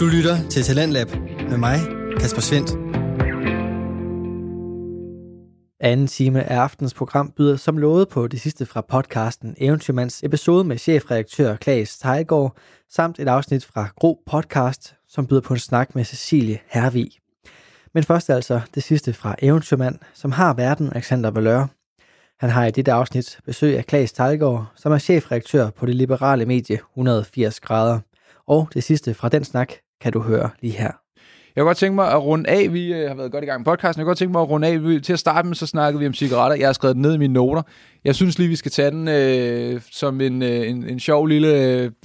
Du lytter til Talentlab med mig, Kasper Svendt. Anden time af aftens program byder som lovet på det sidste fra podcasten Eventyrmands episode med chefredaktør Klaas Tejgaard, samt et afsnit fra Gro Podcast, som byder på en snak med Cecilie Hervig. Men først altså det sidste fra Eventyrmand, som har verden Alexander Valør. Han har i dette afsnit besøg af Klaas Tejgaard, som er chefredaktør på det liberale medie 180 grader. Og det sidste fra den snak kan du høre lige her. Jeg kunne godt tænke mig at runde af. Vi øh, har været godt i gang med podcasten. Jeg kunne godt tænke mig at runde af. Vi, til at starte med, så snakkede vi om cigaretter. Jeg har skrevet den ned i mine noter. Jeg synes lige, vi skal tage den øh, som en, øh, en, en sjov lille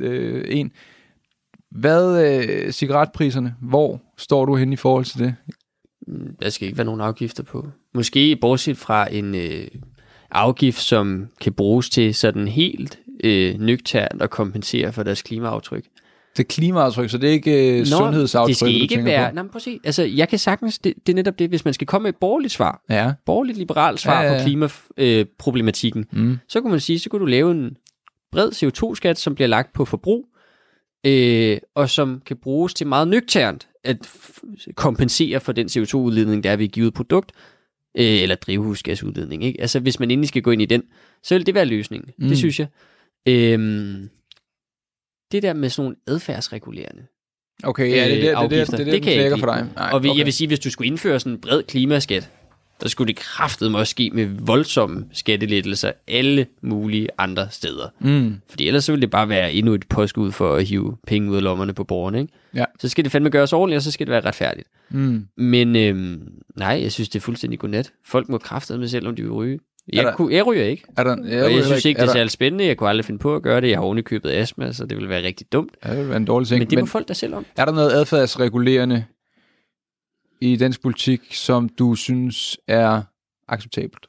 øh, en. Hvad øh, cigaretpriserne? Hvor står du hen i forhold til det? Der skal ikke være nogen afgifter på. Måske bortset fra en øh, afgift, som kan bruges til sådan helt øh, nøgternt at kompensere for deres klimaaftryk. Det er klimaaftryk, så det er ikke øh, Nå, sundhedsaftryk, det skal du ikke tænker være... på? Nej, se. Altså, jeg kan sagtens... Det, det er netop det, hvis man skal komme med et borgerligt svar, Ja. borgerligt liberalt svar Ja, ja, ja. på klimaproblematikken, Mm. så kunne man sige, så kunne du lave en bred CO2-skat, som bliver lagt på forbrug, øh, og som kan bruges til meget nøgternt at kompensere for den CO2-udledning, der er ved et givet produkt, øh, eller drivhusgasudledning. Ikke? Altså, hvis man endelig skal gå ind i den, så vil det være løsningen. Mm. Det synes jeg. Øhm, det der med sådan nogle adfærdsregulerende Okay, ja, det er det, det, det, det, det, det, det kan jeg det ikke for dig. Nej, og vi, okay. jeg vil sige, hvis du skulle indføre sådan en bred klimaskat, der skulle det kraftede måske ske med voldsomme skattelettelser alle mulige andre steder. Mm. Fordi ellers så ville det bare være endnu et påskud for at hive penge ud af lommerne på borgerne. Ikke? Ja. Så skal det fandme gøres ordentligt, og så skal det være retfærdigt. Mm. Men øhm, nej, jeg synes, det er fuldstændig godnat. Folk må kraftedeme selv, om de vil ryge. Jeg, der- kunne, jeg ryger ikke. Er der, Jeg, og jeg synes ikke, det er der, særlig spændende. Jeg kunne aldrig finde på at gøre det. Jeg har oven i købet astma, så det ville være rigtig dumt. Ja, det vil være en dårlig ting. Men det må folk da selv om. Er der noget adfærdsregulerende i dansk politik, som du synes er acceptabelt?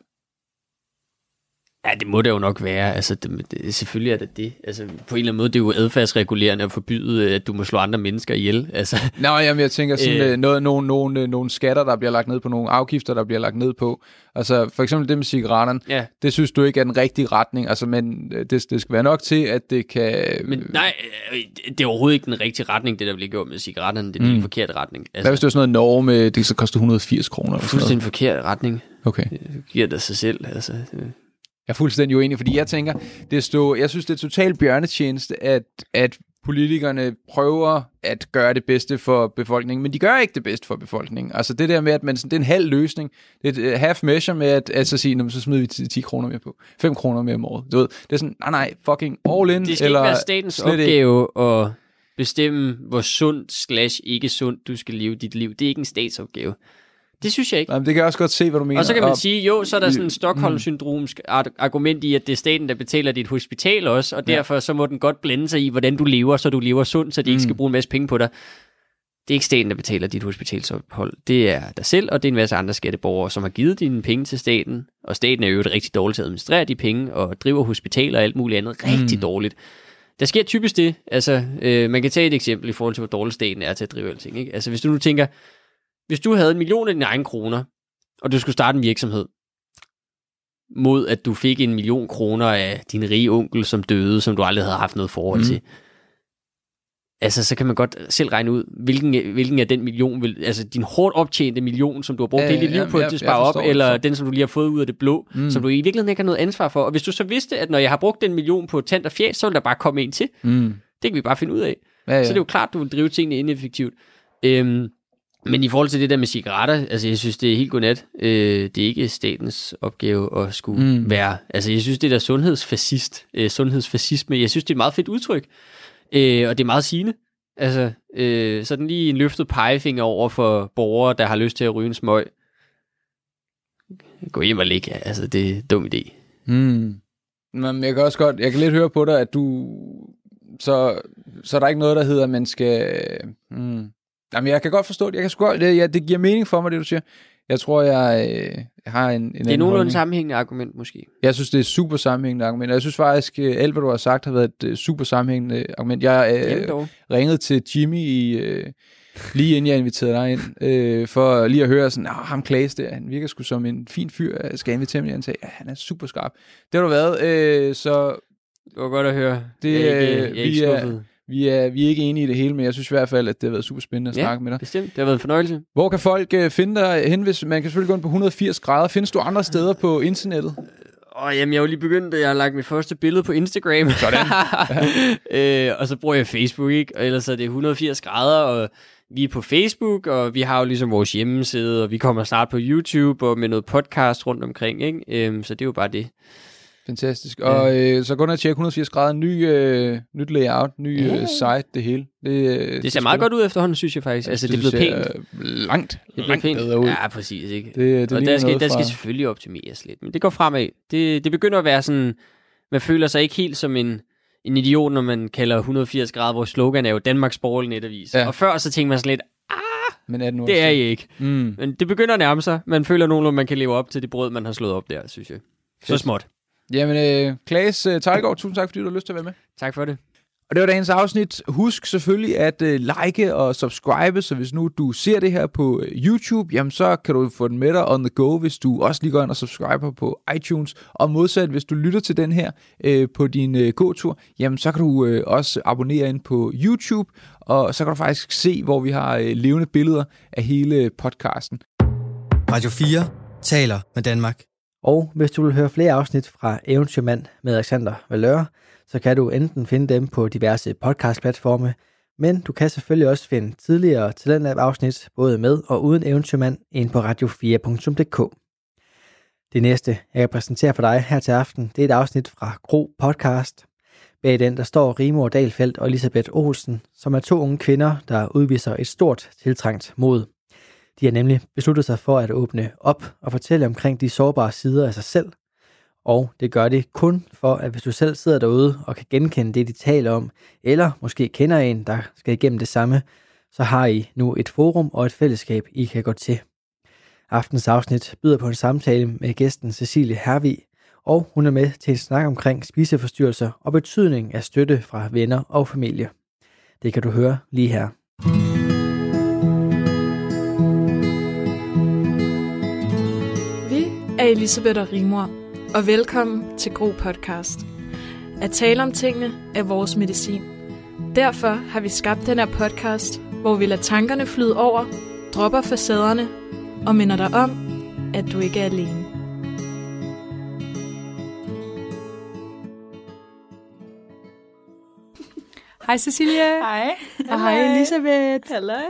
Ja, det må det jo nok være. Altså, det, det, selvfølgelig er det det. Altså, på en eller anden måde, det er jo adfærdsregulerende at forbyde, at du må slå andre mennesker ihjel. Altså, Nå, jamen, jeg tænker sådan Øh. øh. noget, nogle, nogle, nogle skatter, der bliver lagt ned på, nogle afgifter, der bliver lagt ned på. Altså, for eksempel det med cigaretterne, ja. det synes du ikke er den rigtige retning, altså, men øh, det, det skal være nok til, at det kan... Men nej, øh, det er overhovedet ikke den rigtige retning, det der bliver gjort med cigaretterne. Det er den Mm. helt forkerte retning. Hvad hvis det var sådan noget Norge med, det så koster 180 kroner? Fuldstændig forkert retning. Okay. Det giver det sig selv. Altså, det, Jeg er fuldstændig uenig, fordi jeg tænker, det stå, jeg synes, det er totalt bjørnetjeneste, at, at politikerne prøver at gøre det bedste for befolkningen, men de gør ikke det bedste for befolkningen. Altså det der med, at man, sådan- det er en halv løsning, det er et uh, half measure med at, at så sige, "Nå, men så smider vi 10, 10 kroner mere på, 5 kroner mere om året. Du ved, det er sådan, nej nej, fucking all in. det skal eller ikke være statens ikke. opgave at bestemme, hvor sundt slash ikke sundt du skal leve dit liv. Det er ikke en statsopgave. Det synes jeg ikke. Nej, men det kan jeg også godt se, hvad du mener. Og så kan man sige, jo, så er der sådan en Mm. Stockholm-syndromsk ar- argument i, at det er staten, der betaler dit hospital også, og Ja. derfor så må den godt blande sig i, hvordan du lever, så du lever sundt, så de ikke Mm. skal bruge en masse penge på dig. Det er ikke staten, der betaler dit hospitalsophold. Det er dig selv, og det er en masse andre skatteborgere, som har givet dine penge til staten. Og staten er jo rigtig dårlig til at administrere de penge, og driver hospitaler og alt muligt andet rigtig Mm. dårligt. Der sker typisk det, altså øh, man kan tage et eksempel i forhold til, hvor dårlig staten er til at drive alting. Ikke? Altså hvis du nu tænker, hvis du havde en million af dine egne kroner, og du skulle starte en virksomhed, mod at du fik en million kroner af din rige onkel, som døde, som du aldrig havde haft noget forhold Mm. mm. til. Altså, så kan man godt selv regne ud, hvilken, hvilken af den million, vil, altså din hårdt optjente million, som du har brugt hele dit liv på at spare op, det, eller den, som du lige har fået ud af det blå, Mm. mm. som du i virkeligheden ikke har noget ansvar for. Og hvis du så vidste, at når jeg har brugt den million på tand og fjæs, så vil der bare komme en til. Mm. Det kan vi bare finde ud af. Ja, ja. Så det er jo klart, du vil drive tingene ineffektivt. Øhm, men i forhold til det der med cigaretter, altså jeg synes, det er helt godnat. Øh, det er ikke statens opgave at skulle Mm. være... Altså jeg synes, det der sundhedsfascist, øh, sundhedsfascisme, jeg synes, det er et meget fedt udtryk. Øh, og det er meget sigende. Altså, øh, sådan lige en løftet pegefinger over for borgere, der har lyst til at ryge en smøg. Gå hjem og ligge, altså det er en dum idé. Mm. Men jeg kan også godt, jeg kan lidt høre på dig, at du, så, så er der ikke noget, der hedder, at man skal, mm. Jamen, jeg kan godt forstå det, jeg kan sgu godt, det, ja, det giver mening for mig, det du siger. Jeg tror, jeg, øh, jeg har en, en Det er nogenlunde sammenhængende argument måske. Jeg synes, det er super sammenhængende argument. Jeg synes faktisk, øh, alt hvad du har sagt har været et øh, super sammenhængende argument. Jeg øh, ringede til Jimmy i, øh, lige inden jeg inviterede dig ind, øh, for lige at høre sådan, nah, ham Klaas der, han virker sgu som en fin fyr, jeg skal jeg invitere ham, sagde, ja, han er super skarp. Det har du været, øh, så Det var godt at høre. Det, jeg er ikke, øh, jeg er vi ikke er-. Vi er, vi er ikke enige i det hele, men jeg synes i hvert fald, at det har været super spændende at Ja. snakke med dig. Bestemt. Det har været en fornøjelse. Hvor kan folk øh, finde dig hen, hvis man kan selvfølgelig gå ind på 180 grader? Findes du andre steder på internettet? Åh, jamen, jeg har jo lige begyndt, jeg har lagt mit første billede på Instagram. Sådan. øh, og så bruger jeg Facebook, ikke? Og ellers er det 180 grader, og vi er på Facebook, og vi har jo ligesom vores hjemmeside, og vi kommer snart på YouTube, og med noget podcast rundt omkring, ikke? Øhm, så det er jo bare det. Fantastisk. Og øh, så gå ind og tjek 180 grader. Ny, øh, nyt layout, ny Ja. øh, site, det hele. Det, øh, Det ser meget godt ud efterhånden, synes jeg faktisk. Altså, det er blevet pænt. Langt, Det bliver langt pænt. bedre ud. Ja, præcis, ikke? Det, det og der skal, noget der fra- skal selvfølgelig optimeres lidt, men det går fremad. Det, det begynder at være sådan, man føler sig ikke helt som en, en idiot, når man kalder 180 grader, hvor slogan er jo Danmarks borgerlige netavis. Ja. Og før så tænker man sådan lidt, Men 18 år det er I ikke. Mm. Men det begynder at nærme sig. Man føler nogenlunde, man kan leve op til det brød, man har slået op der, synes jeg. Så småt. Jamen, øh, Klaas øh, Tejlgaard, tusind tak, fordi du har lyst til at være med. Tak for det. Og det var dagens afsnit. Husk selvfølgelig at uh, like og subscribe, så hvis nu du ser det her på uh, YouTube, jamen så kan du få den med dig on the go, hvis du også lige går ind og subscriber på iTunes. Og modsat, hvis du lytter til den her uh, på din uh, gåtur, jamen så kan du uh, også abonnere ind på YouTube, og så kan du faktisk se, hvor vi har uh, levende billeder af hele podcasten. Radio 4 taler med Danmark. Og hvis du vil høre flere afsnit fra Eventyrmand med Alexander Valør, så kan du enten finde dem på diverse podcastplatforme, men du kan selvfølgelig også finde tidligere Talentlab-afsnit, både med og uden Eventyrmand, ind på radio4.dk. Det næste, jeg kan præsentere for dig her til aften, det er et afsnit fra Gro Podcast. Bag den, der står Rimor Dalfeldt og Elisabeth Olsen, som er to unge kvinder, der udviser et stort tiltrængt mod. De har nemlig besluttet sig for at åbne op og fortælle omkring de sårbare sider af sig selv. Og det gør de kun for, at hvis du selv sidder derude og kan genkende det, de taler om, eller måske kender en, der skal igennem det samme, så har I nu et forum og et fællesskab, I kan gå til. Aftens afsnit byder på en samtale med gæsten Cecilie Hervig, og hun er med til en snak omkring spiseforstyrrelser og betydning af støtte fra venner og familie. Det kan du høre lige her. Mm. Er Elisabeth og Rimor, og velkommen til Gro Podcast. At tale om tingene er vores medicin. Derfor har vi skabt den her podcast, hvor vi lader tankerne flyde over, dropper facaderne og minder dig om, at du ikke er alene. Hej Cecilie. Hej. Og hej Elisabeth. Hallo.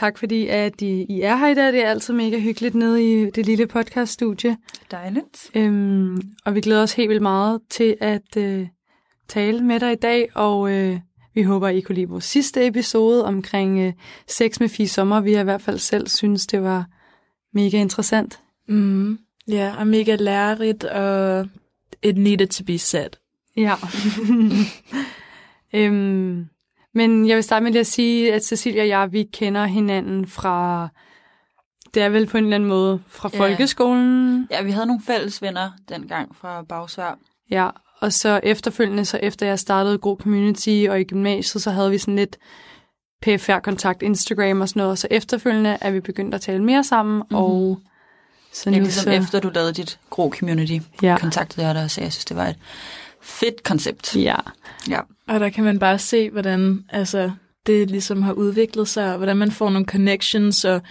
Tak fordi at I, I er her i dag. Det er altid mega hyggeligt nede i det lille podcaststudie. Dejligt. Øhm, og vi glæder os helt vildt meget til at øh, tale med dig i dag, og øh, vi håber, I kunne lide vores sidste episode omkring øh, sex med Fie Sommer. Vi har i hvert fald selv synes, det var mega interessant. Mm. Ja, og mega lærerigt, og it needed to be said. Ja. øhm, men jeg vil starte med lige at sige, at Cecilia og jeg, vi kender hinanden fra, det er vel på en eller anden måde, fra Ja. folkeskolen. Ja, vi havde nogle fælles venner dengang fra Bagsvær. Ja, og så efterfølgende, så efter jeg startede God Community og i gymnasiet, så havde vi sådan lidt PFR-kontakt, Instagram og sådan noget, og så efterfølgende er vi begyndt at tale mere sammen, mm-hmm. og så Ja, nu ligesom så... efter du lavede dit grå community, Ja. kontaktede jeg dig og sagde, at jeg synes, det var et fedt koncept. Ja, Ja. Og der kan man bare se, hvordan altså, det ligesom har udviklet sig, og hvordan man får nogle connections og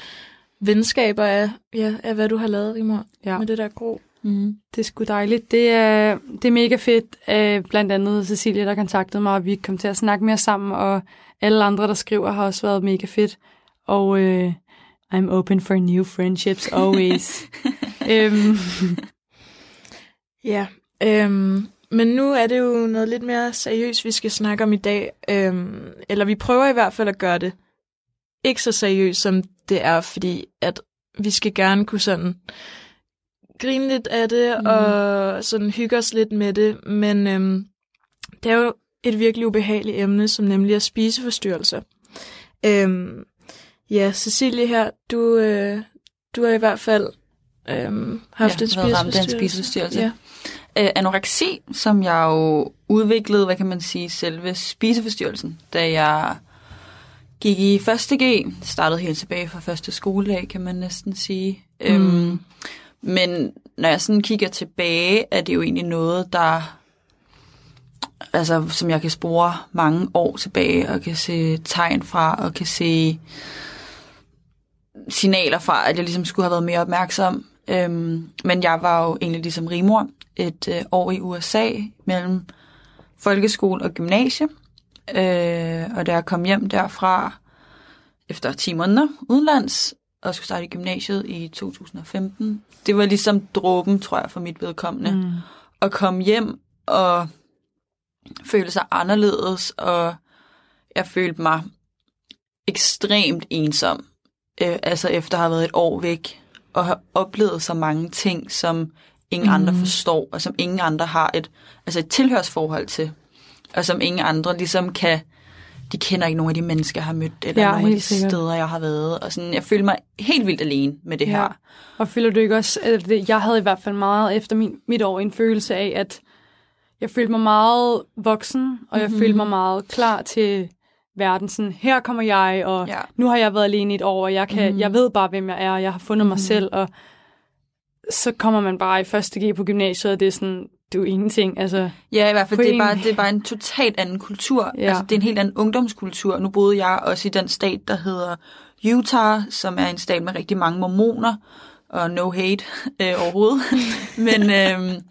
venskaber af, ja, af hvad du har lavet, Rimor, ja. med det der grå. Mm. det er sgu dejligt. Det er, det er mega fedt, øh, blandt andet Cecilia, der kontaktede mig, og vi kom til at snakke mere sammen, og alle andre, der skriver, har også været mega fedt. Og øh, I'm open for new friendships always. øhm, Ja, øhm, men nu er det jo noget lidt mere seriøst, vi skal snakke om i dag. Øhm, eller vi prøver i hvert fald at gøre det ikke så seriøst, som det er, fordi at vi skal gerne kunne sådan grine lidt af det, mm. og sådan hygge os lidt med det, men øhm, det er jo et virkelig ubehageligt emne, som nemlig er spiseforstyrrelser. Øhm, ja, Cecilie her, du, øh, du har i hvert fald øhm, haft Ja, en været ramt af en spiseforstyrrelse. spiseforstyrrelse. Ja. Øh, anoreksi, som jeg jo udviklede, hvad kan man sige, selve spiseforstyrrelsen, da jeg gik i 1. G, startede helt tilbage fra første skoledag, kan man næsten sige. Mm. Øhm, men når jeg sådan kigger tilbage, er det jo egentlig noget, der altså, som jeg kan spore mange år tilbage, og kan se tegn fra, og kan se signaler fra, at jeg ligesom skulle have været mere opmærksom. Øhm, men jeg var jo egentlig ligesom rimor et øh, år i USA mellem folkeskole og gymnasie. Øh, og da jeg kom hjem derfra efter 10 måneder udenlands, og skulle starte i gymnasiet i 2015, det var ligesom dråben, tror jeg, for mit vedkommende. Mm. At komme hjem og føle sig anderledes, og jeg følte mig ekstremt ensom. Øh, altså efter at have været et år væk, og have oplevet så mange ting, som ingen mm. andre forstår, og som ingen andre har et, altså et tilhørsforhold til, og som ingen andre ligesom kan, de kender ikke nogen af de mennesker, jeg har mødt, eller ja, nogle af de sikkert. steder, jeg har været, og sådan, jeg føler mig helt vildt alene med det ja. her. Og føler du ikke også, at jeg havde i hvert fald meget efter min, mit år en følelse af, at jeg følte mig meget voksen, og jeg mm-hmm. følte mig meget klar til verden. Sådan, her kommer jeg, og ja. nu har jeg været alene i et år, og jeg, kan, mm-hmm. jeg ved bare, hvem jeg er, og jeg har fundet mm-hmm. mig mhm. selv, og så kommer man bare i første G på gymnasiet, og det er sådan, det er jo ingenting. Altså, ja, i hvert fald, det er, bare, det er bare en totalt anden kultur. Ja. Altså, det er en helt anden ungdomskultur. Nu boede jeg også i den stat, der hedder Utah, som er en stat med rigtig mange mormoner, og no hate øh, overhovedet. Men øh,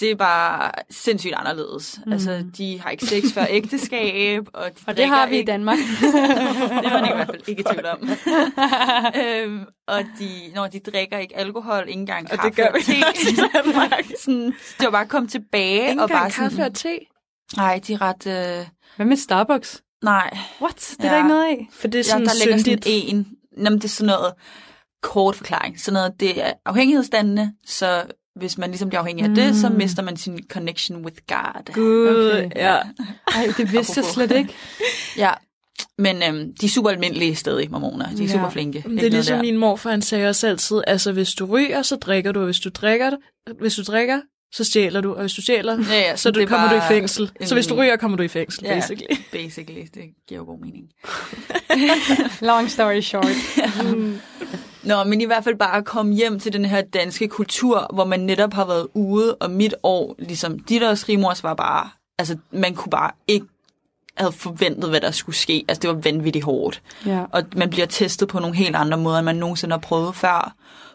det er bare sindssygt anderledes. Mm. Altså, de har ikke sex før ægteskab, og de Og det har vi ikke. i Danmark. det var man i hvert fald ikke i tvivl om. øhm, og de, når de drikker ikke alkohol, ikke engang kaffe og, det gør vi te. i Danmark. sådan, det var bare at komme tilbage. Ikke og bare kaffe sådan, og te? Nej, de er ret... Øh... Hvad med Starbucks? Nej. What? Det er ja. der ikke noget af? For det er sådan ja, der syndigt. ligger sådan en... Jamen, det er sådan noget kort forklaring. Sådan noget, det er afhængighedsdannende, så hvis man ligesom bliver afhængig af mm. det, så mm. mister man sin connection with God. Gud, okay. ja. Ej, det vidste jeg slet ikke. ja, men øhm, de er super almindelige stadig, mormoner. De er ja. super flinke. Det er ligesom der. min morfar, han sagde også altid, altså hvis du ryger, så drikker du, og hvis du drikker, hvis du drikker, så stjæler du, og hvis du stjæler, ja, ja, så, så du, kommer du i fængsel. Så hvis du ryger, kommer du i fængsel, ja, basically. basically. Det giver jo god mening. Long story short. mm. Nå, men i hvert fald bare at komme hjem til den her danske kultur, hvor man netop har været ude, og mit år, ligesom dit års rimors, var bare, altså man kunne bare ikke havde forventet, hvad der skulle ske. Altså, det var vanvittigt hårdt. Ja. Og man bliver testet på nogle helt andre måder, end man nogensinde har prøvet før.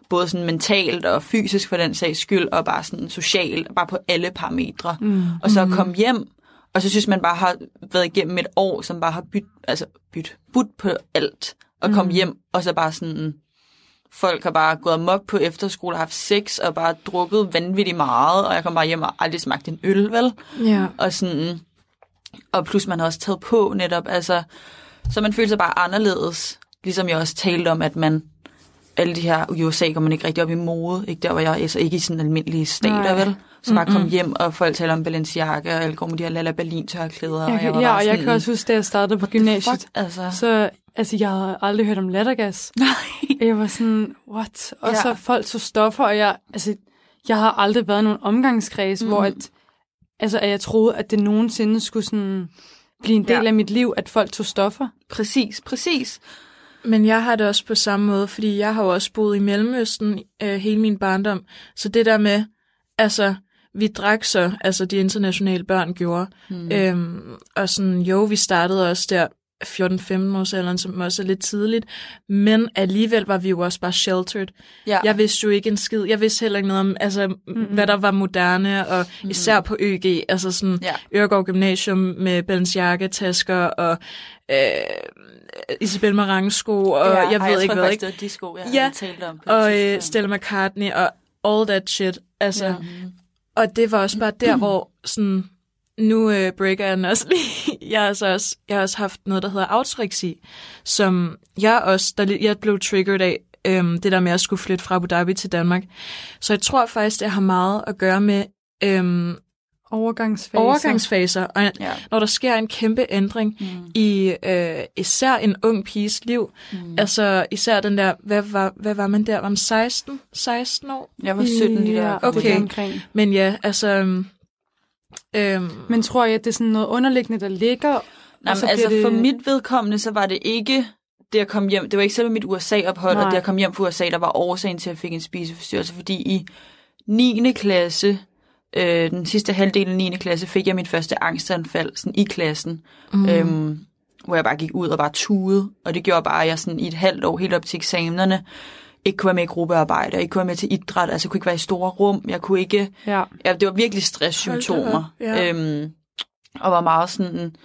Både sådan mentalt og fysisk for den sags skyld, og bare sådan socialt, bare på alle parametre. Mm. Og så at mm. komme hjem, og så synes man bare har været igennem et år, som bare har byt, altså byt, budt på alt. Og komme mm. hjem, og så bare sådan folk har bare gået amok på efterskole, haft sex og bare drukket vanvittigt meget, og jeg kom bare hjem og aldrig smagt en øl, vel? Ja. Og sådan, og plus man har også taget på netop, altså, så man føler sig bare anderledes, ligesom jeg også talte om, at man, alle de her, i USA går man ikke rigtig op i mode, ikke der, hvor jeg er, så ikke i sådan almindelige stater, Nej. vel? Så bare komme hjem, og folk taler om Balenciaga, og alle går med de her Lala Berlin tørklæder. Jeg, og jeg var ja, og jeg kan også huske, da jeg startede på gymnasiet, fuck, altså? så altså, jeg havde aldrig hørt om lattergas. Nej. Jeg var sådan, what? Og ja. så folk tog stoffer, og jeg, altså, jeg har aldrig været i nogen omgangskreds, mm. hvor at, altså, at jeg troede, at det nogensinde skulle sådan blive en del ja. af mit liv, at folk tog stoffer. Præcis, præcis. Men jeg har det også på samme måde, fordi jeg har jo også boet i Mellemøsten øh, hele min barndom. Så det der med, altså, vi drak så, altså de internationale børn gjorde. Mm. Øhm, og sådan, jo, vi startede også der 14-15 års alderen, som også er lidt tidligt, men alligevel var vi jo også bare sheltered. Ja. Jeg vidste jo ikke en skid. Jeg vidste heller ikke noget om, altså, mm-hmm. hvad der var moderne, og mm-hmm. især på ØG, altså sådan ja. Øregård Gymnasium med Balenciaga-tasker og øh, Isabel Marang-sko, og ja, jeg ved jeg ikke hvad. Ikke? Det var de sko, jeg ja, talt om. og øh, Stella McCartney og all that shit. Altså, ja. Og det var også bare der, hvor sådan, nu øh, breaker jeg den også lige. Jeg har, altså også, jeg har også haft noget, der hedder autoreksi, som jeg også, der, jeg blev triggered af, øhm, det der med at skulle flytte fra Abu Dhabi til Danmark. Så jeg tror faktisk, det har meget at gøre med øhm, overgangsfaser. overgangsfaser. Og ja. når der sker en kæmpe ændring mm. i øh, især en ung piges liv, mm. altså især den der, hvad var, hvad var man der? Var man 16? 16 år? Jeg var 17 lige der. Okay, omkring. men ja, altså... Øhm, men tror jeg, at det er sådan noget underliggende, der ligger? Nej, men altså det... for mit vedkommende, så var det ikke det at komme hjem, det var ikke selve mit USA-ophold, og det at komme hjem fra USA, der var årsagen til, at jeg fik en spiseforstyrrelse, fordi i 9. klasse, Øh, den sidste halvdel af 9. klasse fik jeg mit første angstanfald sådan i klassen, mm. øhm, hvor jeg bare gik ud og bare tude, og det gjorde bare, at jeg sådan i et halvt år, helt op til eksamenerne, ikke kunne være med i gruppearbejde, ikke kunne være med til idræt, altså jeg kunne ikke være i store rum, jeg kunne ikke, Ja. ja, det var virkelig stresssymptomer, ja. øhm, og var meget sådan,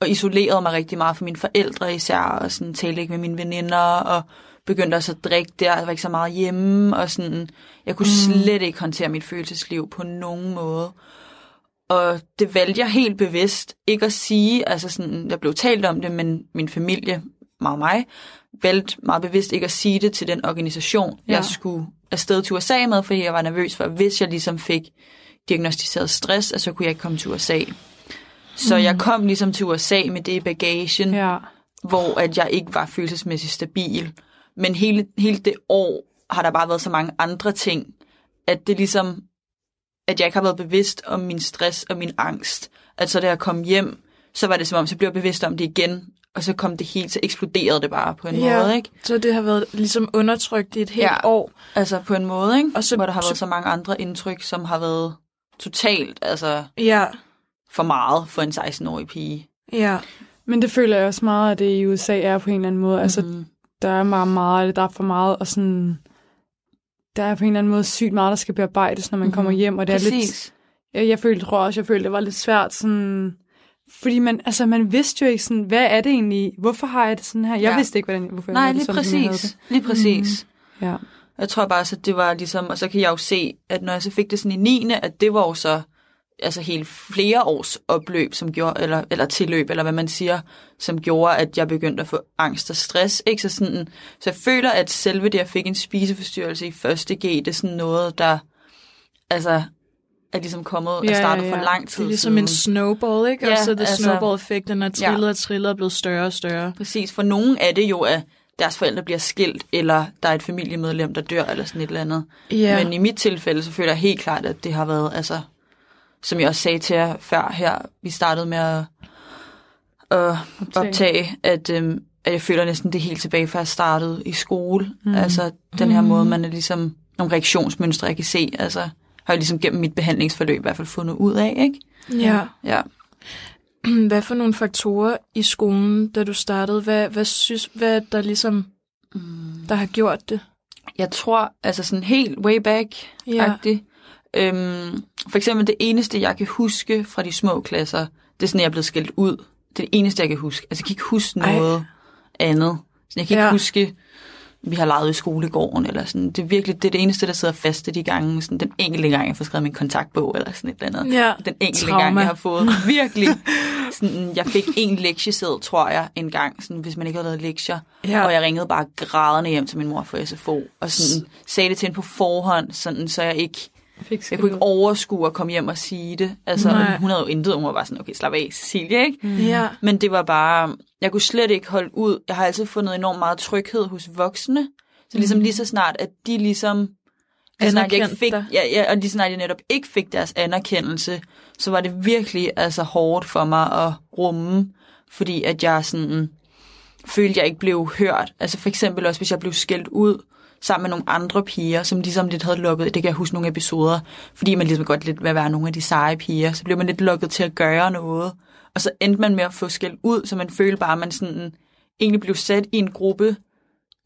og isolerede mig rigtig meget fra mine forældre især, og sådan talte ikke med mine veninder, og begyndte også at drikke der, jeg var ikke så meget hjemme, og sådan, jeg kunne mm. slet ikke håndtere mit følelsesliv på nogen måde. Og det valgte jeg helt bevidst ikke at sige, altså sådan, jeg blev talt om det, men min familie, meget mig, valgte meget bevidst ikke at sige det til den organisation, ja. Ja. jeg skulle afsted til USA med, fordi jeg var nervøs for, hvis jeg ligesom fik diagnostiseret stress, at så kunne jeg ikke komme til USA. Så mm. jeg kom ligesom til USA med det i bagagen, Ja. hvor at jeg ikke var følelsesmæssigt stabil. Men hele, hele det år har der bare været så mange andre ting, at det ligesom, at jeg ikke har været bevidst om min stress og min angst. At så da jeg kom hjem, så var det som om, så blev jeg bevidst om det igen, og så kom det helt, så eksploderede det bare på en Ja. måde, ikke? Så det har været ligesom undertrykt i et helt Ja. år. Altså på en måde, ikke? Og så- hvor der har så- været så mange andre indtryk, som har været totalt, altså Ja, for meget for en 16-årig pige. ja. Men det føler jeg også meget, at det i USA er på en eller anden måde. Altså, Mhm. Der er meget, meget, der er for meget, og sådan, der er på en eller anden måde sygt meget, der skal bearbejdes, når man mm-hmm. kommer hjem, og det er lidt, Præcis. jeg, jeg følte, tror også, jeg følte, det var lidt svært, sådan, fordi man, altså, man vidste jo ikke sådan, hvad er det egentlig, hvorfor har jeg det sådan her? Jeg Ja. vidste ikke, hvordan, hvorfor jeg Nej, havde det lige sådan, som jeg havde præcis. Lige præcis. det. Ja. Jeg tror bare, at det var ligesom, og så kan jeg jo se, at når jeg så fik det sådan i 9. at det var jo så altså helt flere års opløb, som gjorde, eller, eller tilløb, eller hvad man siger, som gjorde, at jeg begyndte at få angst og stress. Ikke? Så, sådan, så jeg føler, at selve det, jeg fik en spiseforstyrrelse i første G, det er sådan noget, der altså, er ligesom kommet og Ja, ja, startet for ja. lang Det tid er ligesom siden. en snowball, ikke? Ja, og så det altså- snowball-effekt, den er Ja. trillet og trillet og blevet større og større. Præcis, for nogen er det jo, at deres forældre bliver skilt, eller der er et familiemedlem, der dør, eller sådan et eller andet. Ja, Men i mit tilfælde, så føler jeg helt klart, at det har været, altså, som jeg også sagde til jer før her, vi startede med at, at optage, at, øhm, at jeg føler næsten det helt tilbage fra jeg startede i skole. Mm. Altså den her mm. måde, man er ligesom nogle reaktionsmønstre, jeg kan se, altså har jeg ligesom gennem mit behandlingsforløb i hvert fald fundet ud af, ikke? ja. Ja. Hvad for nogle faktorer i skolen, da du startede? Hvad, hvad synes, hvad er der ligesom, der har gjort det? Jeg tror, altså sådan helt way back Ja. Øhm, for eksempel det eneste, jeg kan huske fra de små klasser, det er sådan, jeg er blevet skældt ud. Det er det eneste, jeg kan huske. Altså, jeg kan ikke huske Ej. noget andet. Så jeg kan ikke Ja. huske, vi har leget i skolegården, eller sådan. Det er virkelig det, er det eneste, der sidder fast i de gange. Sådan, den enkelte gang, jeg får skrevet min kontaktbog, eller sådan et eller andet. Ja. Den enkelte Trauma. gang, jeg har fået virkelig... Sådan, jeg fik en lektiesæd, tror jeg, en gang, sådan, hvis man ikke havde lavet lektier. Ja. Og jeg ringede bare grædende hjem til min mor for SFO, og sådan, sagde det til hende på forhånd, sådan, så jeg ikke Fik jeg kunne ikke overskue at komme hjem og sige det. Altså, Nej. hun havde jo intet, hun var bare sådan, okay, slap af, Cecilie, ikke? Mm. Ja. Men det var bare, jeg kunne slet ikke holde ud. Jeg har altid fundet enormt meget tryghed hos voksne. Så ligesom lige så snart, at de ligesom... Lige snart jeg ikke fik, ja, ja, og lige så snart jeg netop ikke fik deres anerkendelse, så var det virkelig altså hårdt for mig at rumme, fordi at jeg sådan følte, jeg ikke blev hørt. Altså for eksempel også, hvis jeg blev skældt ud sammen med nogle andre piger, som ligesom lidt havde lukket, det kan jeg huske nogle episoder, fordi man ligesom godt lidt vil være nogle af de seje piger, så blev man lidt lukket til at gøre noget. Og så endte man med at få skældt ud, så man følte bare, at man sådan egentlig blev sat i en gruppe,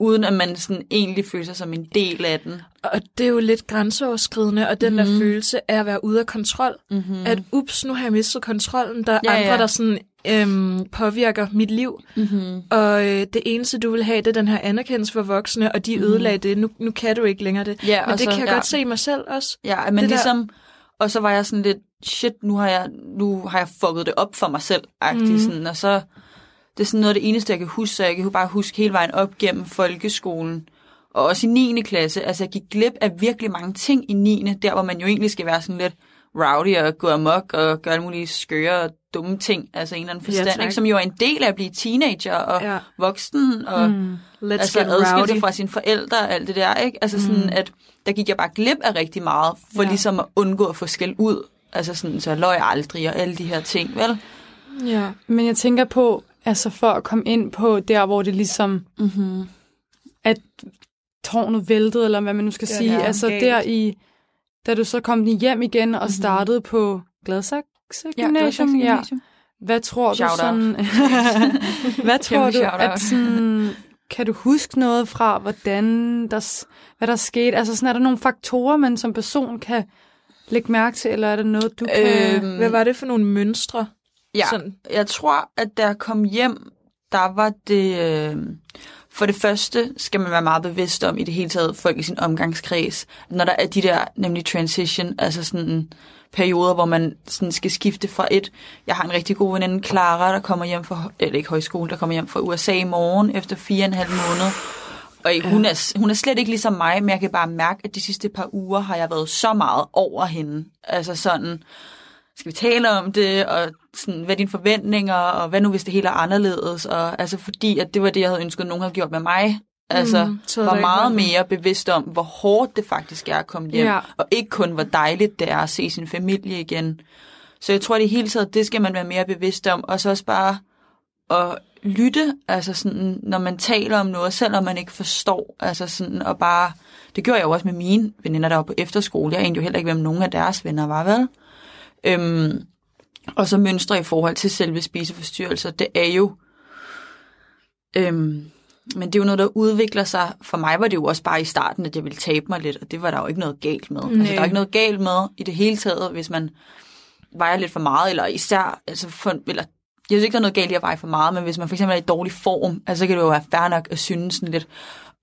uden at man sådan egentlig følte sig som en del af den. Og det er jo lidt grænseoverskridende, og den mm. der følelse af at være ude af kontrol. Mm-hmm. At ups, nu har jeg mistet kontrollen. Der er Ja, andre, ja. der sådan øhm, påvirker mit liv. Mm-hmm. Og øh, det eneste, du vil have, det er den her anerkendelse for voksne, og de Mhm. ødelagde det. Nu, nu kan du ikke længere det. Ja, Men det så- kan jeg ja. godt se i mig selv også. Ja, men Det det der- ligesom... Og så var jeg sådan lidt, shit, nu har jeg, nu har jeg fucket det op for mig selv, Mhm. mm. sådan, og så... Det er sådan noget af det eneste, jeg kan huske, så jeg kan bare huske hele vejen op gennem folkeskolen. Og også i 9. klasse, altså jeg gik glip af virkelig mange ting i 9. Der, hvor man jo egentlig skal være sådan lidt rowdy og gå amok og gøre alle mulige skøre og dumme ting, altså en eller anden Ja, forstand, tak. ikke, som jo er en del af at blive teenager og Ja. ja. voksen og Mm. Let's altså rowdy. sig fra sine forældre og alt det der, ikke? Altså sådan, at der gik jeg bare glip af rigtig meget, for Ja. ja. ligesom at undgå at få skæld ud. Altså sådan, så jeg løg aldrig og alle de her ting, vel? Ja. Men jeg tænker på, altså for at komme ind på der, hvor det ligesom, Mm-hmm. at tårnet væltede, eller hvad man nu skal Ja, sige, er altså galt. der i, da du så kom hjem igen og Mhm. startede på Gladsaxe Ja, Gymnasium, ja. Gymnasium. Hvad tror Shout du sådan... hvad tror Kæmpe du, at sådan... Kan du huske noget fra, hvordan der, hvad der skete? Altså sådan, er der nogle faktorer, man som person kan lægge mærke til, eller er det noget, du kan... Øhm, Hvad var det for nogle mønstre? Ja, Sådan. jeg tror, at da jeg kom hjem, der var det... Øh, for det første skal man være meget bevidst om i det hele taget folk i sin omgangskreds, når der er de der nemlig transition, altså sådan perioder, hvor man sådan skal skifte fra et. Jeg har en rigtig god veninde, Clara, der kommer hjem fra, eller ikke højskole, der kommer hjem fra USA i morgen efter fire og en halv måned. Og hun, er, hun er slet ikke ligesom mig, men jeg kan bare mærke, at de sidste par uger har jeg været så meget over hende. Altså sådan, skal vi tale om det, og sådan, hvad er dine forventninger, og hvad nu hvis det hele er anderledes, og altså fordi, at det var det, jeg havde ønsket, at nogen havde gjort med mig. Altså, Mm, var meget mere bevidst om, hvor hårdt det faktisk er at komme hjem, Ja. og ikke kun, hvor dejligt det er at se sin familie igen. Så jeg tror, i hele taget, det skal man være mere bevidst om, og så også bare at lytte, altså sådan, når man taler om noget, selvom man ikke forstår, altså sådan, og bare, det gjorde jeg jo også med mine veninder, der var på efterskole. Jeg anede jo heller ikke, hvem nogen af deres venner var, vel? Øhm, og så mønstre i forhold til selve spiseforstyrrelser, det er jo, øhm, men det er jo noget, der udvikler sig. For mig var det jo også bare i starten, at jeg ville tabe mig lidt, og det var der jo ikke noget galt med. Altså, der er ikke noget galt med i det hele taget, hvis man vejer lidt for meget, eller især, altså for, eller jeg synes ikke, der er noget galt i at veje for meget, men hvis man for eksempel er i dårlig form, altså, så kan det jo være fair nok at synes sådan lidt,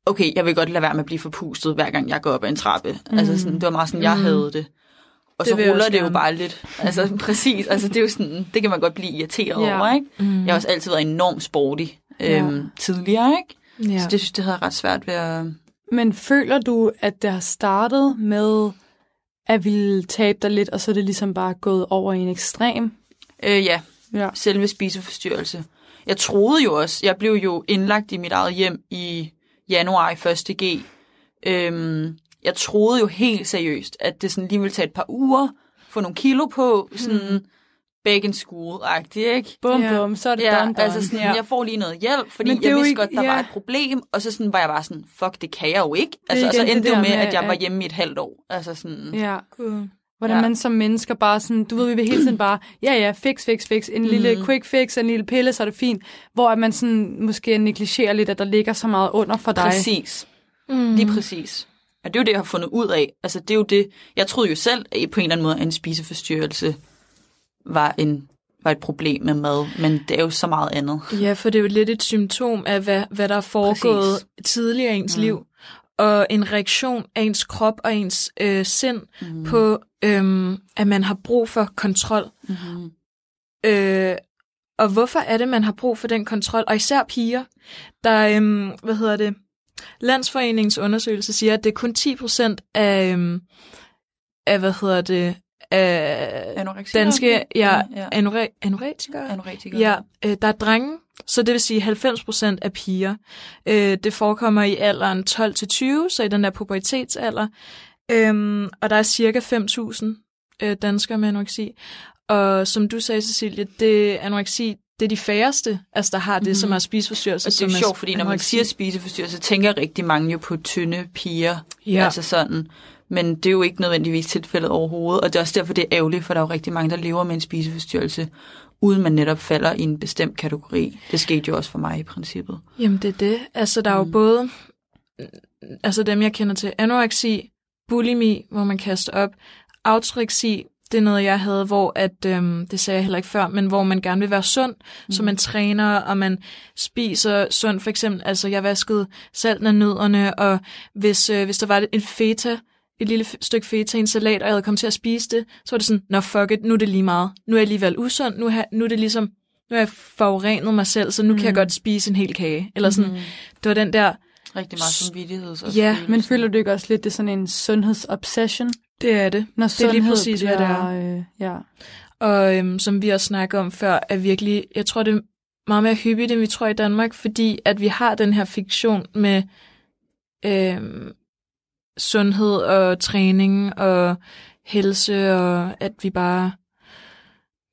okay, jeg vil godt lade være med at blive forpustet, hver gang jeg går op ad en trappe. Mm. Altså sådan, det var meget sådan, jeg Mm. havde det. Og Det så ruller det jo bare lidt. Altså præcis, altså det er jo sådan, det kan man godt blive irriteret Ja. over, ikke? Mm. Jeg har også altid været enormt sporty øhm, Ja. tidligere, ikke? Ja. Så det synes det havde jeg ret svært ved at... Men føler du, at det har startet med at ville tabe dig lidt, og så er det ligesom bare gået over i en ekstrem? Øh, ja, Ja. selve spiseforstyrrelse. Jeg troede jo også, jeg blev jo indlagt i mit eget hjem i januar i 1. G. Øhm, jeg troede jo helt seriøst, at det sådan lige ville tage et par uger, få nogle kilo på, sådan mm. back in school-agtigt, ikke? Bum, Ja. bum, så er det Ja, done, done. altså sådan, ja. jeg får lige noget hjælp, fordi det jeg vidste ikke- godt, der ja. var et problem, og så sådan var jeg bare sådan, fuck, det kan jeg jo ikke. Altså, og så det endte det jo med, med, at jeg var hjemme i et halvt år. Altså sådan, ja. Gud. Hvordan Ja. man som mennesker bare sådan, du ved, vi vil hele tiden bare, ja ja, fix, fix, fix, en lille Mhm. quick fix, en lille pille, så er det fint. Hvor at man sådan måske negligerer lidt, at der ligger så meget under for dig. præcis. Mm. Lige præcis. Og det er jo det, jeg har fundet ud af. Altså, det er jo det, jeg troede jo selv, at på en eller anden måde, at en spiseforstyrrelse var, en, var et problem med mad, men det er jo så meget andet. Ja, for det er jo lidt et symptom af, hvad, hvad der er foregået Præcis. tidligere i ens Mm. mm. liv. Og en reaktion af ens krop og ens øh, sind Mm. mm. på, øhm, at man har brug for kontrol. Mm-hmm. Øh, og hvorfor er det, man har brug for den kontrol? Og især piger, der, øhm, hvad hedder det, Landsforeningens undersøgelse siger, at det er kun 10% af, øhm, af, hvad hedder det, af Anorektikere? danske ja, ja. anore- anoretikere. Anorektikere. Ja, øh, der er drenge, så det vil sige 90% af piger. Øh, det forekommer i alderen 12-20, så i den der pubertetsalder. Øhm, og der er cirka 5.000 øh, danskere med anoreksi. Og som du sagde, Cecilie, det anoreksi, det er de færreste, altså der har det, Mhm. mm-hmm. som er spiseforstyrrelse. Og det er som sjovt, fordi når man siger spiseforstyrrelse, tænker rigtig mange jo på tynde piger. Ja. Altså sådan. Men det er jo ikke nødvendigvis tilfældet overhovedet, og det er også derfor, det er ærgerligt, for der er jo rigtig mange, der lever med en spiseforstyrrelse, uden man netop falder i en bestemt kategori. Det skete jo også for mig i princippet. Jamen det er det. Altså der er jo Mm. både, altså dem jeg kender til, anoreksi, bulimi, hvor man kaster op, autoreksi, det er noget, jeg havde, hvor at, øhm, det sagde jeg heller ikke før, men hvor man gerne vil være sund, mm. så man træner, og man spiser sundt. For eksempel, altså jeg vaskede salten af nødderne, og hvis, øh, hvis der var et feta, et lille stykke feta i en salat, og jeg havde kommet til at spise det, så var det sådan, nå fuck it, nu er det lige meget. Nu er jeg alligevel usund, nu, har, nu er det ligesom, nu har jeg forurenet mig selv, så nu mm. kan jeg godt spise en hel kage. Eller sådan, Mm. det var den der, Rigtig meget samvittigheds og Ja, Men føler du ikke også lidt, det er sådan en sundhedsobsession? Det er det. Når Det er lige præcis, hvad det bliver, Øh, ja. Og øhm, som vi også snakkede om før, er virkelig, jeg tror, det er meget mere hyppigt, end vi tror i Danmark, fordi at vi har den her fiktion med øhm, sundhed og træning og helse, og at vi bare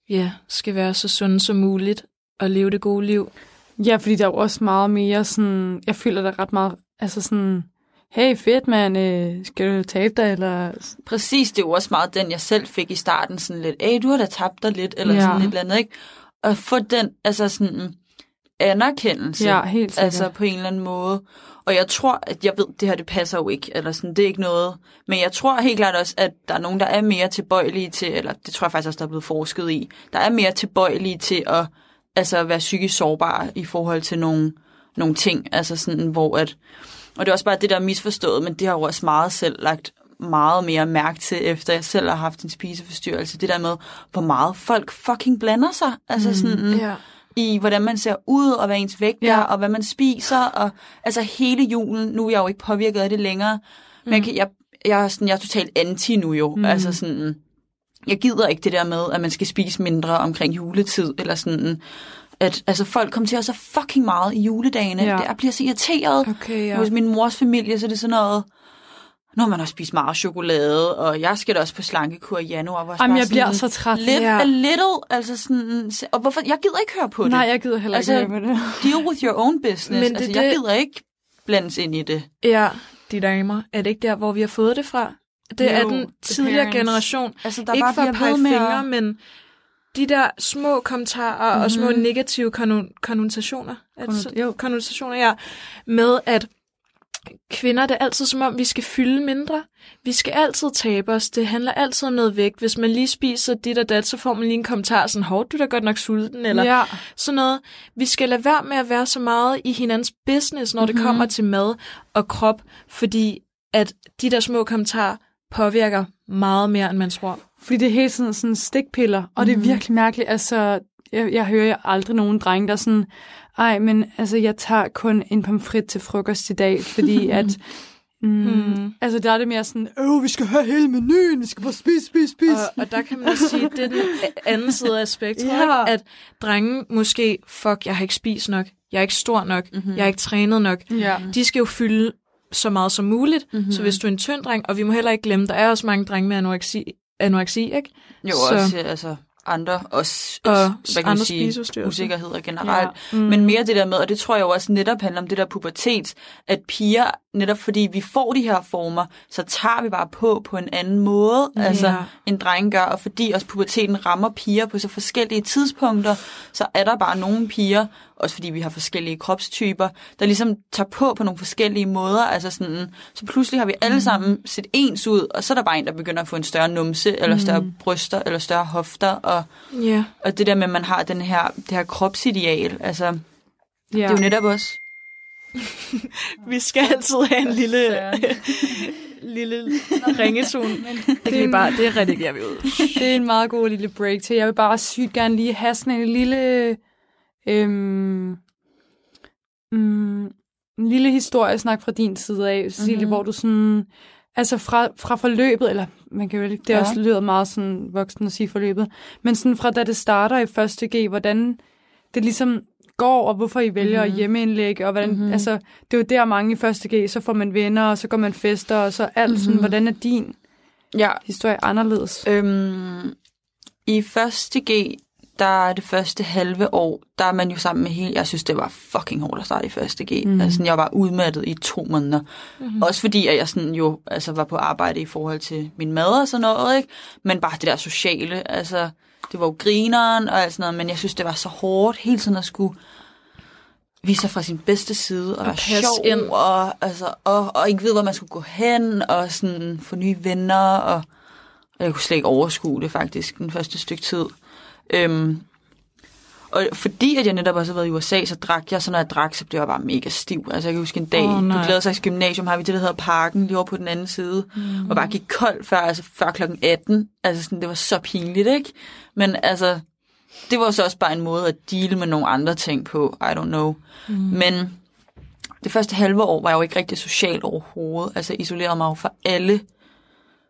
ja, skal være så sunde som muligt og leve det gode liv. ja, fordi der er jo også meget mere sådan, jeg føler der er ret meget, altså sådan hey fedt mand, øh, skal du tabe dig, eller... Præcis, det er jo også meget den, jeg selv fik i starten, sådan lidt, hey, du har da tabt dig lidt, eller Ja. sådan et eller andet, ikke? Og få den, altså sådan, anerkendelse, Ja, helt sikkert. altså på en eller anden måde. Og jeg tror, at jeg ved, det her, det passer jo ikke, eller sådan, det er ikke noget. Men jeg tror helt klart også, at der er nogen, der er mere tilbøjelige til, eller det tror jeg faktisk også, der er blevet forsket i, der er mere tilbøjelige til at altså, være psykisk sårbare i forhold til nogle, nogle ting, altså sådan, hvor at, og det er også bare det, der er misforstået, men det har jo også meget selv lagt meget mere mærke til, efter jeg selv har haft en spiseforstyrrelse. Det der med, hvor meget folk fucking blander sig. Altså sådan, Ja. i hvordan man ser ud, og hvad ens vægt er, Ja. og hvad man spiser, og altså hele julen, nu er jeg jo ikke påvirket af det længere, men jeg, kan- jeg, jeg, er sådan, jeg er totalt anti nu jo, mm. altså sådan, jeg gider ikke det der med, at man skal spise mindre omkring juletid, eller sådan, at altså, folk kommer til at så fucking meget i juledagene, Ja. jeg bliver så irriteret, Okay, ja. hos min mors familie, så er det sådan noget, nu har man også spist meget chokolade, og jeg skal da også på slankekur i januar. Hvor Jamen, jeg bliver så træt. Live Ja. a little, altså sådan, og hvorfor, jeg gider ikke høre på det. Nej, jeg gider heller ikke Altså, altså, med det. Deal with your own business. Men det- altså, jeg gider ikke blandes ind i det. Ja, de damer. Er det ikke der, hvor vi har fået det fra? Det er Jo, den the tidligere parents. generation. Altså, der ikke bare for at pege fingre, at- men de der små kommentarer mm-hmm. og små negative konno- konnotationer, er det så- Konno- jo. konnotationer, ja, med at kvinder, det er altid som om, vi skal fylde mindre. Vi skal altid tabe os. Det handler altid om noget vægt. Hvis man lige spiser dit og dat, så får man lige en kommentar sådan, hov, du er da godt nok sulten, eller ja. sådan noget. Vi skal lade være med at være så meget i hinandens business, når mm-hmm. det kommer til mad og krop, fordi at de der små kommentarer påvirker meget mere, end man tror. Fordi det er helt sådan, sådan stikpiller, og mm. det er virkelig mærkeligt. Altså, jeg, jeg hører aldrig nogen drenge, der er sådan, ej, men altså, jeg tager kun en pomfrit til frokost i dag, fordi at, mm, mm. altså, der er det mere sådan, åh, vi skal have hele menuen, vi skal bare spise, spise, spise. Og, og der kan man også sige, det er den anden side af spektret, Ja. at drenge måske, fuck, jeg har ikke spist nok, jeg er ikke stor nok, mm-hmm. jeg er ikke trænet nok. ja. De skal jo fylde så meget som muligt, mm-hmm. så hvis du er en tynd dreng, og vi må heller ikke glemme, der er også mange drenge med anoreksi, anoreksi ikke? Jo, Så- også altså, andre, også, Og hvad kan andre sige, usikkerheder generelt. Ja. Mm. Men mere det der med, og det tror jeg jo også netop handler om det der pubertet, at piger, netop fordi vi får de her former, så tager vi bare på på en anden måde, Ja. altså en dreng gør, og fordi også puberteten rammer piger på så forskellige tidspunkter, så er der bare nogle piger, også fordi vi har forskellige kropstyper, der ligesom tager på på nogle forskellige måder, altså sådan, så pludselig har vi alle sammen set ens ud, og så er der bare en, der begynder at få en større numse, eller større bryster, eller større hofter, og, Ja. og det der med, at man har den her, det her kropsideal, altså, ja. det er jo netop også Vi skal altid have en lille, lille ringetone. Det, kan vi bare, det redigerer vi ud. Det er en meget god lille break til. Jeg vil bare sygt gerne lige have sådan en lille... Øhm, mm, en lille historiesnak fra din side af, Cecilie, Mhm. mm-hmm. hvor du sådan... Altså fra, fra forløbet, eller man kan jo ikke, det Ja. også lyder meget sådan voksen at sige forløbet, men sådan fra da det starter i første G, hvordan det ligesom går, og hvorfor I vælger mm-hmm. at hjemmeindlægge, og hvordan, Mhm. mm-hmm. altså, det er jo der mange i første G, så får man venner, og så går man fester, og så alt mm-hmm. sådan, hvordan er din Ja, historie anderledes? øhm, i første G, der er det første halve år, der er man jo sammen med hele... Jeg synes, det var fucking hårdt at starte i første G. Mm. Altså, jeg var udmattet i to måneder. Mm. Også fordi, at jeg sådan jo altså, var på arbejde i forhold til min mad og sådan noget, ikke? Men bare det der sociale, altså... Det var jo grineren og alt sådan noget, men jeg synes, det var så hårdt hele tiden at skulle vise sig fra sin bedste side og, og være sjov ind. og, altså, og, og ikke vide, hvor man skulle gå hen og sådan få nye venner og, og jeg kunne slet ikke overskue det faktisk den første stykke tid. Øhm, og fordi at jeg netop også har været i USA, så drak jeg, så når jeg drak, så blev jeg bare mega stiv. Altså jeg kan huske en dag, oh, nej. på Gladsaxe Gymnasium har vi det, der hedder Parken, lige over på den anden side, mm. og bare gik koldt før, altså før klokken 18. Altså sådan, det var så pinligt, ikke? Men altså, det var så også bare en måde at deal med nogle andre ting på, I don't know. Mm. Men det første halve år var jeg jo ikke rigtig social overhovedet. Altså isolerede mig jo fra alle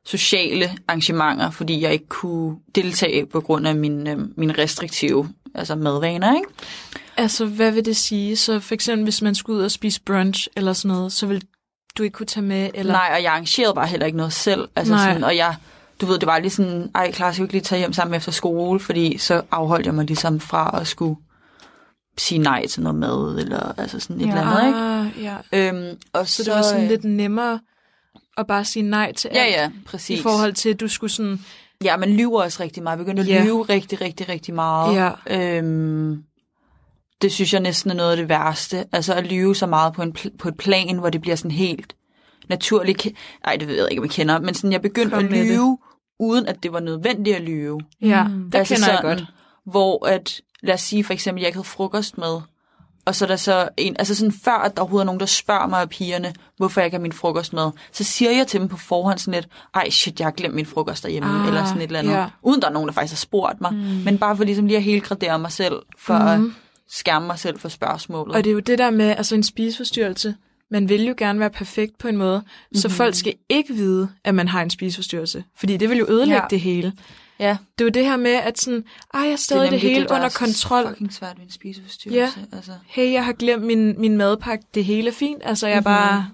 sociale arrangementer, fordi jeg ikke kunne deltage på grund af mine, øh, mine restriktive altså madvaner, ikke? Altså, hvad vil det sige? Så for eksempel, hvis man skulle ud og spise brunch eller sådan noget, så vil du ikke kunne tage med? Eller? Nej, og jeg arrangerede bare heller ikke noget selv. Altså Nej. sådan, og jeg, du ved, det var lige sådan, ej, klar, skal vi ikke lige tage hjem sammen efter skole, fordi så afholdt jeg mig ligesom fra at skulle sige nej til noget mad, eller altså sådan et Ja. eller andet, ikke? Ah, ja. Øhm, og Så det var sådan øh, lidt nemmere at bare sige nej til alt. ja, I præcis. forhold til, at du skulle sådan... Ja, man lyver også rigtig meget. Jeg begyndte at lyve rigtig, rigtig, rigtig meget. Ja. Øhm, det synes jeg næsten er noget af det værste. Altså at lyve så meget på, en på et plan, hvor det bliver sådan helt naturligt. Nej, det ved jeg ikke, om jeg kender. Men sådan, jeg begyndte Kom at med det. lyve, uden at det var nødvendigt at lyve. Ja, Mm. det kender jeg sådan, godt. Hvor at, lad os sige for eksempel, jeg ikke havde frokost med, og så er der så en, altså sådan før, at der overhovedet er nogen, der spørger mig af pigerne, hvorfor jeg ikke har min frokost med, så siger jeg til dem på forhånd sådan lidt, ej shit, jeg har glemt min frokost derhjemme, Ah, eller sådan et eller andet. ja. Uden der er nogen, der faktisk har spurgt mig, mm. men bare for ligesom lige at helgradere mig selv, for mm. at skærme mig selv for spørgsmålet. Og det er jo det der med, altså en spiseforstyrrelse, man vil jo gerne være perfekt på en måde, mm-hmm. så folk skal ikke vide, at man har en spiseforstyrrelse. Fordi det vil jo ødelægge. Ja. det hele. Ja, Det er jo det her med, at sådan, ej, jeg er stadig det, det nemlig hele der under er så kontrol. fucking svært ved en spiseforstyrrelse. Altså. Hey, jeg har glemt min, min madpakke, det hele er fint. Altså, jeg er bare...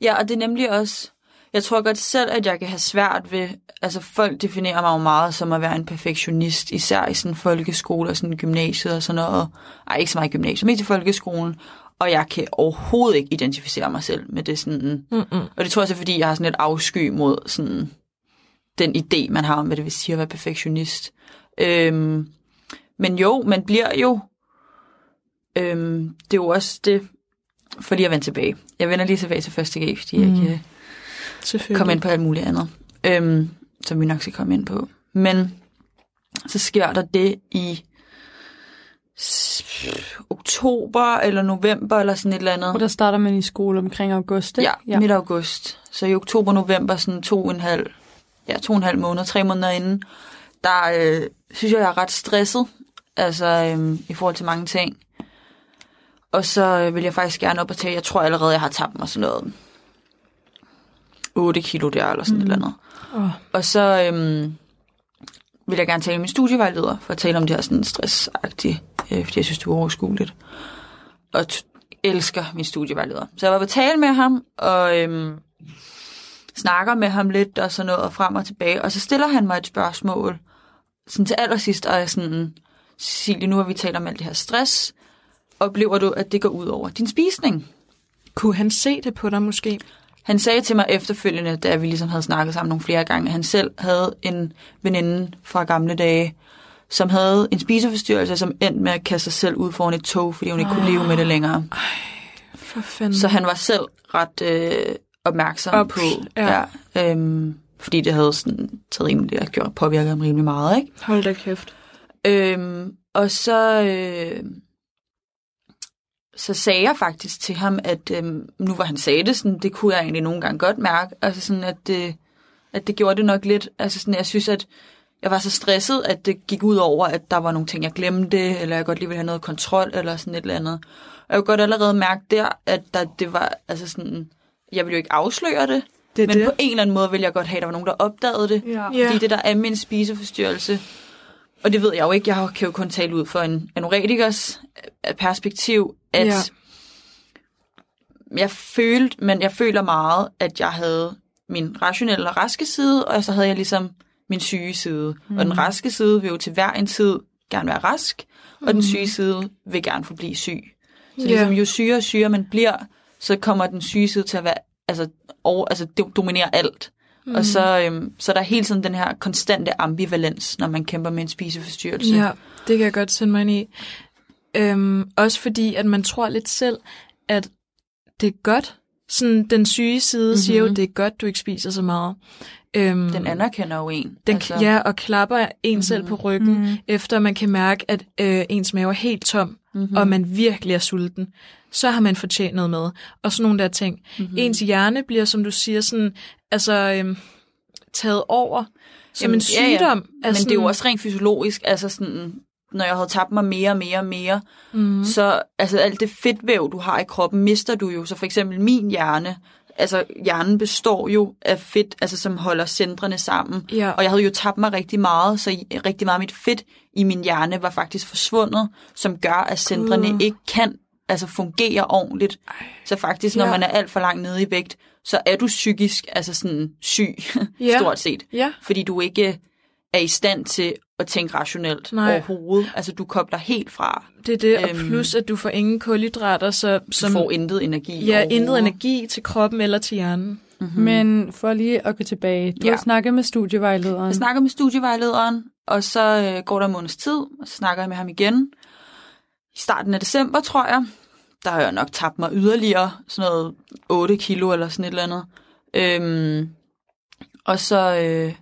Ja, og det er nemlig også... Jeg tror godt selv, at jeg kan have svært ved... Altså, folk definerer mig jo meget som at være en perfektionist, især i sådan folkeskole og sådan gymnasiet og sådan noget. Ej, ikke så meget i gymnasiet, men i folkeskolen. Og jeg kan overhovedet ikke identificere mig selv med det sådan... Mm-mm. Og det tror jeg er, fordi jeg har sådan et afsky mod sådan den idé, man har om, hvad det vil sige at være perfektionist. Øhm, men jo, man bliver jo... Øhm, det er jo også det... For lige at vende tilbage. Jeg vender lige tilbage til første G, fordi mm. jeg ikke Selvfølgelig. komme ind på alt muligt andet, øhm, som vi nok skal komme ind på. Men så sker der det i oktober eller november eller sådan et eller andet. Og der starter man i skole omkring august, ikke? Ja, midt august. Så i oktober, november, sådan to og en halv, ja, to og en halv måned, tre måneder inden, der øh, synes jeg, jeg er ret stresset, altså øh, i forhold til mange ting. Og så øh, vil jeg faktisk gerne op og tage, jeg tror allerede, jeg har tabt mig sådan noget 8 kilo der, eller sådan mm. et eller andet. Åh. Og så øhm, vil jeg gerne tale med min studievejleder, for at tale om det her sådan stressagtigt, øh, fordi jeg synes, det er overskueligt. Og t- elsker min studievejleder. Så jeg var på tale med ham, og øhm, snakker med ham lidt, og sådan noget, og frem og tilbage. Og så stiller han mig et spørgsmål, sådan til allersidst, og er sådan, Cecilie, nu har vi talt om alt det her stress. Oplever du, at det går ud over din spisning? Kunne han se det på dig måske? Han sagde til mig efterfølgende, da vi ligesom havde snakket sammen nogle flere gange, at han selv havde en veninde fra gamle dage, som havde en spiseforstyrrelse, som endte med at kaste sig selv ud foran et tog, fordi hun ikke kunne leve med det længere. For fanden. Så han var selv ret øh, opmærksom Op, på, ja. ja, øhm, fordi det havde sådan taget rimelig, og gjort, påvirket ham rimelig meget, ikke? Hold da kæft. Øhm, og så, øh, så sagde jeg faktisk til ham, at øhm, nu hvor han sagde det, sådan, det kunne jeg egentlig nogle gange godt mærke, altså sådan, at det, at det gjorde det nok lidt. Altså sådan, jeg synes, at jeg var så stresset, at det gik ud over, at der var nogle ting, jeg glemte, eller jeg godt lige ville have noget kontrol, eller sådan et eller andet. Og jeg kunne godt allerede mærke der, at der, det var, altså sådan, jeg ville jo ikke afsløre det, Det men det. på en eller anden måde ville jeg godt have, at der var nogen, der opdagede det. Ja. Fordi det der er min spiseforstyrrelse, og det ved jeg jo ikke, jeg kan jo kun tale ud for en anoretikers øh, perspektiv, at Ja. jeg følte, men jeg føler meget, at jeg havde min rationelle og raske side, og så havde jeg ligesom min syge side. Mm. Og den raske side vil jo til hver en tid gerne være rask, og den syge side vil gerne forblive syg. Så ligesom, jo sygere og sygere man bliver, så kommer den syge side til at være, altså, over, altså do- dominere alt. Mm. Og så, øhm, så der er hele tiden den her konstante ambivalens, når man kæmper med en spiseforstyrrelse. Ja, det kan jeg godt sætte mig ind i. Øhm, også fordi, at man tror lidt selv, at det er godt. Sådan, den syge side mm-hmm. siger jo, det er godt, du ikke spiser så meget. Øhm, Den anerkender jo en. den, altså, ja, og klapper en mm-hmm. selv på ryggen, Mhm. mm-hmm. efter man kan mærke, at øh, ens mave er helt tom, mm-hmm. og man virkelig er sulten. Så har man fortjent noget med. Og sådan nogle der ting. Mm-hmm. Ens hjerne bliver, som du siger, sådan, altså, øhm, taget over som Jamen, en ja, ja. sygdom. Men det er jo også rent fysiologisk, altså sådan, når jeg havde tabt mig mere og mere og mere, mm. så altså alt det fedtvæv, du har i kroppen, mister du jo. Så for eksempel min hjerne, altså hjernen består jo af fedt, altså som holder centrene sammen. Ja. Og jeg havde jo tabt mig rigtig meget, så rigtig meget af mit fedt i min hjerne var faktisk forsvundet, som gør, at centrene Gud. ikke kan altså fungere ordentligt. Så faktisk, når Ja. man er alt for langt nede i vægt, så er du psykisk altså sådan syg, Ja. stort set Ja. fordi du ikke er i stand til at tænke rationelt Nej. overhovedet. Altså, du kobler helt fra. Det er det, og Øhm, plus at du får ingen kulhydrater, så, Du som, får intet energi ja, intet energi til kroppen eller til hjernen. Mm. Men for lige at gå tilbage, du Ja. har snakket med studievejlederen. Jeg snakker med studievejlederen, og så øh, går der en måneds tid, og så snakker jeg med ham igen. I starten af december, tror jeg, der har jeg nok tabt mig yderligere, sådan noget 8 kilo eller sådan et eller andet. Øhm, og så øh,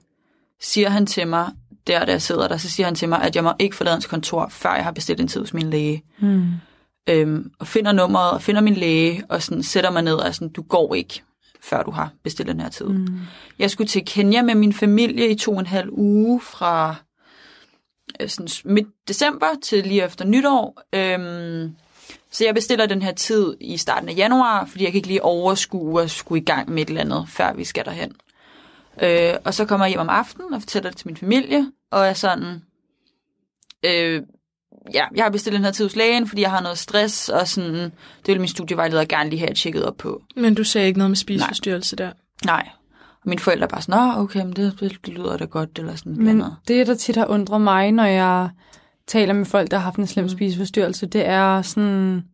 siger han til mig, der da jeg sidder der, så siger han til mig, at jeg må ikke forlade hans kontor, før jeg har bestilt en tid hos min læge. Mm. Øhm, og finder nummeret, og finder min læge, og sådan sætter mig ned og sådan, du går ikke, før du har bestilt den her tid. Mm. Jeg skulle til Kenya med min familie i to og en halv uge fra øh, sådan midt december til lige efter nytår. Øhm, så jeg bestiller den her tid i starten af januar, fordi jeg kan ikke lige overskue at skulle i gang med et eller andet, før vi skal derhen. Øh, og så kommer jeg hjem om aftenen og fortæller det til min familie, og er sådan, øh, ja, jeg har bestilt den her tid hos lægen, fordi jeg har noget stress, og sådan, det vil min studievejleder gerne lige have tjekket op på. Men du sagde ikke noget med spiseforstyrrelse der. Nej. Og mine forældre er bare sådan, Nå, okay, men det, det lyder da godt, eller sådan Men noget. det, der tit har undret mig, når jeg taler med folk, der har haft en slem Mm. spiseforstyrrelse, det er sådan...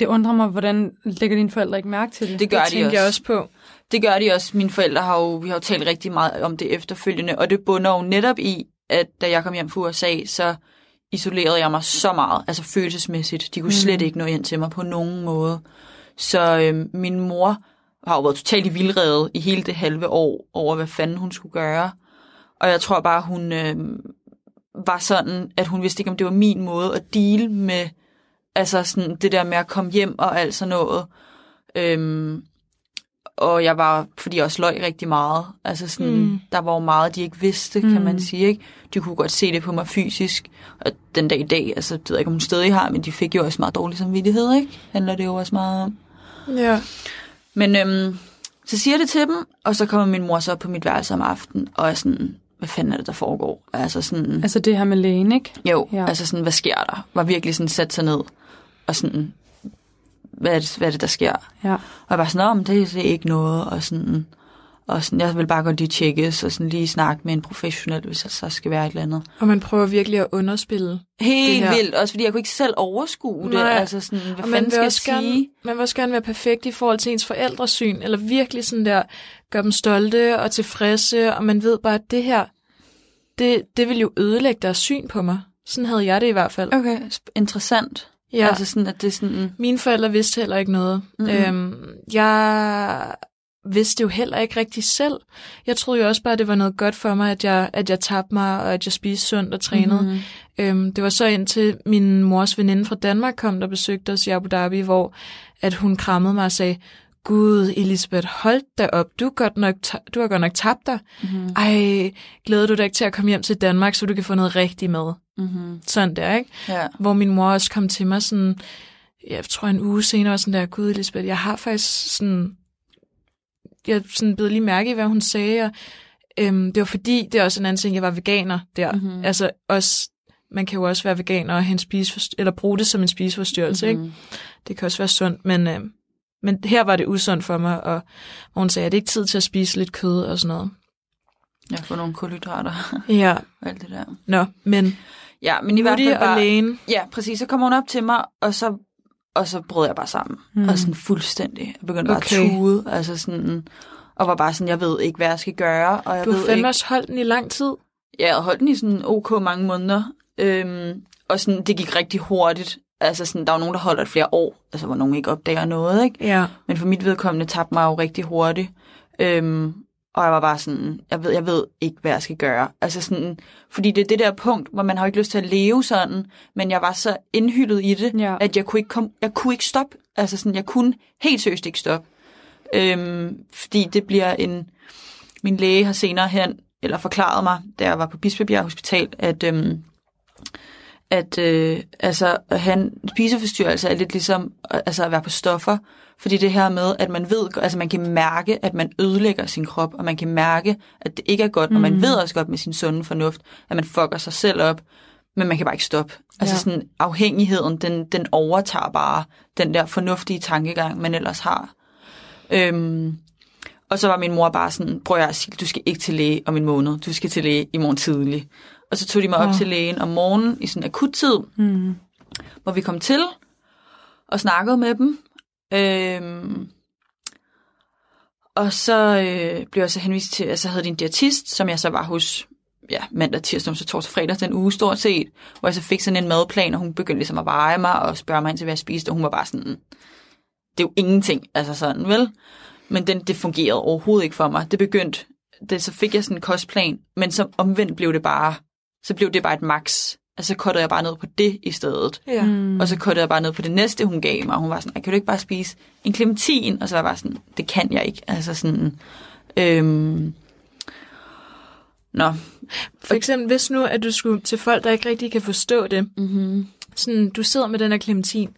Det undrer mig, hvordan lægger dine forældre ikke mærke til det? Det gør det de tænker også. jeg også på. Det gør de også. Mine forældre har jo, vi har jo talt rigtig meget om det efterfølgende, og det bunder jo netop i, at da jeg kom hjem fra USA, så isolerede jeg mig så meget, altså følelsesmæssigt. De kunne mm. slet ikke nå ind til mig på nogen måde. Så øh, min mor har jo været totalt i vildrede i hele det halve år over, hvad fanden hun skulle gøre. Og jeg tror bare, hun øh, var sådan, at hun vidste ikke, om det var min måde at deal med altså sådan det der med at komme hjem og alt sådan noget. Øhm, og jeg var, fordi jeg også løg rigtig meget. Altså sådan, Mm. der var jo meget, de ikke vidste, kan Mm. man sige. Ikke? De kunne godt se det på mig fysisk. Og den dag i dag, altså, det ved jeg ikke, om hun stadig har, men de fik jo også meget dårlig samvittighed, ikke? Handler det jo også meget om. Ja. Men øhm, så siger jeg det til dem, og så kommer min mor så på mit værelse om aftenen, og er sådan, hvad fanden er det, der foregår? Altså sådan, Altså det her med lægen, ikke? jo, ja. altså sådan, hvad sker der? Var virkelig sådan sat sig ned, og sådan, hvad er det, hvad er det der sker? Ja. Og jeg var sådan, men det, det er ikke noget, og sådan, og sådan, jeg vil bare godt lige tjekkes, og sådan lige snakke med en professionel, hvis der så skal være et eller andet. Og man prøver virkelig at underspille. Helt Det vildt, også fordi jeg kunne ikke selv overskue det, Nej. altså sådan, hvad og fanden man skal jeg sige? gerne, man vil også gerne være perfekt i forhold til ens forældres syn, eller virkelig sådan der, gøre dem stolte og tilfredse, og man ved bare, at det her, det, det vil jo ødelægge deres syn på mig. Sådan havde jeg det i hvert fald. Okay, interessant. Ja. Altså sådan, at det er sådan, Mine forældre vidste heller ikke noget. Mhm. Øhm, jeg vidste jo heller ikke rigtig selv. Jeg troede jo også bare, at det var noget godt for mig, at jeg, at jeg tabte mig, og at jeg spiste sundt og trænede. Mhm. Øhm, det var så indtil min mors veninde fra Danmark kom, der besøgte os i Abu Dhabi, hvor at hun krammede mig og sagde, Gud, Elisabeth, hold da op, du, godt nok du har godt nok tabt dig. Mhm. Ej, glæder du dig ikke til at komme hjem til Danmark, så du kan få noget rigtigt med? Mhm. Sådan der, ikke? Ja. Hvor min mor også kom til mig sådan, jeg tror en uge senere, sådan der, Gud Elisabeth, jeg har faktisk sådan, jeg sådan blev lige mærke i, hvad hun sagde, og øhm, det var fordi, det er også en anden ting, jeg var veganer der. Mhm. Mm-hmm. Altså også, man kan jo også være veganer og have en spiseforst- eller bruge det som en spiseforstyrrelse, mm-hmm. ikke? Det kan også være sundt, men, øhm, men her var det usundt for mig, og hvor hun sagde, at det er ikke tid til at spise lidt kød og sådan noget. Jeg får nogle kulhydrater Ja, og alt det der. nå, men Ja, men i hvert fald bare... lægen, Ja, præcis. Så kommer hun op til mig, og så, og så brød jeg bare sammen. Mm. Og sådan fuldstændig. Jeg begyndte bare Okay. at tude. Altså sådan, og var bare sådan, jeg ved ikke, hvad jeg skal gøre. Og jeg du har fandme ikke, også holdt den i lang tid. Ja, jeg holdt den i sådan ok mange måneder. Øhm, og sådan, det gik rigtig hurtigt. Altså sådan, der var nogen, der holder det flere år. Altså, hvor nogen ikke opdager noget, ikke? Ja. Men for mit vedkommende tabte mig jo rigtig hurtigt. Øhm, og jeg var bare sådan, jeg ved, jeg ved ikke, hvad jeg skal gøre. Altså sådan, fordi det er det der punkt, hvor man har ikke lyst til at leve sådan, men jeg var så indhyldet i det, Ja. at jeg kunne ikke, kom, jeg kunne ikke stoppe. Altså sådan, jeg kunne helt seriøst ikke stoppe. Øhm, fordi det bliver en... Min læge har senere hen, eller forklaret mig, da jeg var på Bispebjerg Hospital, at, øhm, at øh, altså, han, spiseforstyrrelse er lidt ligesom altså, at være på stoffer, fordi det her med, at man ved, altså man kan mærke, at man ødelægger sin krop, og man kan mærke, at det ikke er godt, mm. og man ved også godt med sin sunde fornuft, at man fucker sig selv op, men man kan bare ikke stoppe. Altså Ja. sådan afhængigheden, den, den overtager bare den der fornuftige tankegang, man ellers har. Øhm, Og så var min mor bare sådan, prøv at sige, du skal ikke til læge om en måned, du skal til læge i morgen tidlig. Og så tog de mig op Åh. til lægen om morgenen i sådan en akut tid, Mm. hvor vi kom til og snakkede med dem. Øhm, og så øh, blev jeg så henvist til, altså havde de en diætist, som jeg så var hos ja, mandag, tirsdag, så torsdag, fredag, den uge stort set, hvor jeg så fik sådan en madplan, og hun begyndte ligesom at veje mig og spørge mig ind til, hvad jeg spiste, og hun var bare sådan, det er jo ingenting, altså sådan, vel? Men den, det fungerede overhovedet ikke for mig. Det begyndte, det, så fik jeg sådan en kostplan, men så omvendt blev det bare, så blev det bare et max. Altså så kottede jeg bare ned på det i stedet. Ja. Mm. Og så kottede jeg bare ned på det næste, hun gav mig. Og hun var sådan, "Ej, kan du ikke bare spise en clementin? Og så var jeg bare sådan, det kan jeg ikke. Altså sådan, øhm... Nå. For eksempel, hvis nu, at du skulle til folk, der ikke rigtig kan forstå det, Mm-hmm. sådan, du sidder med den her clementin,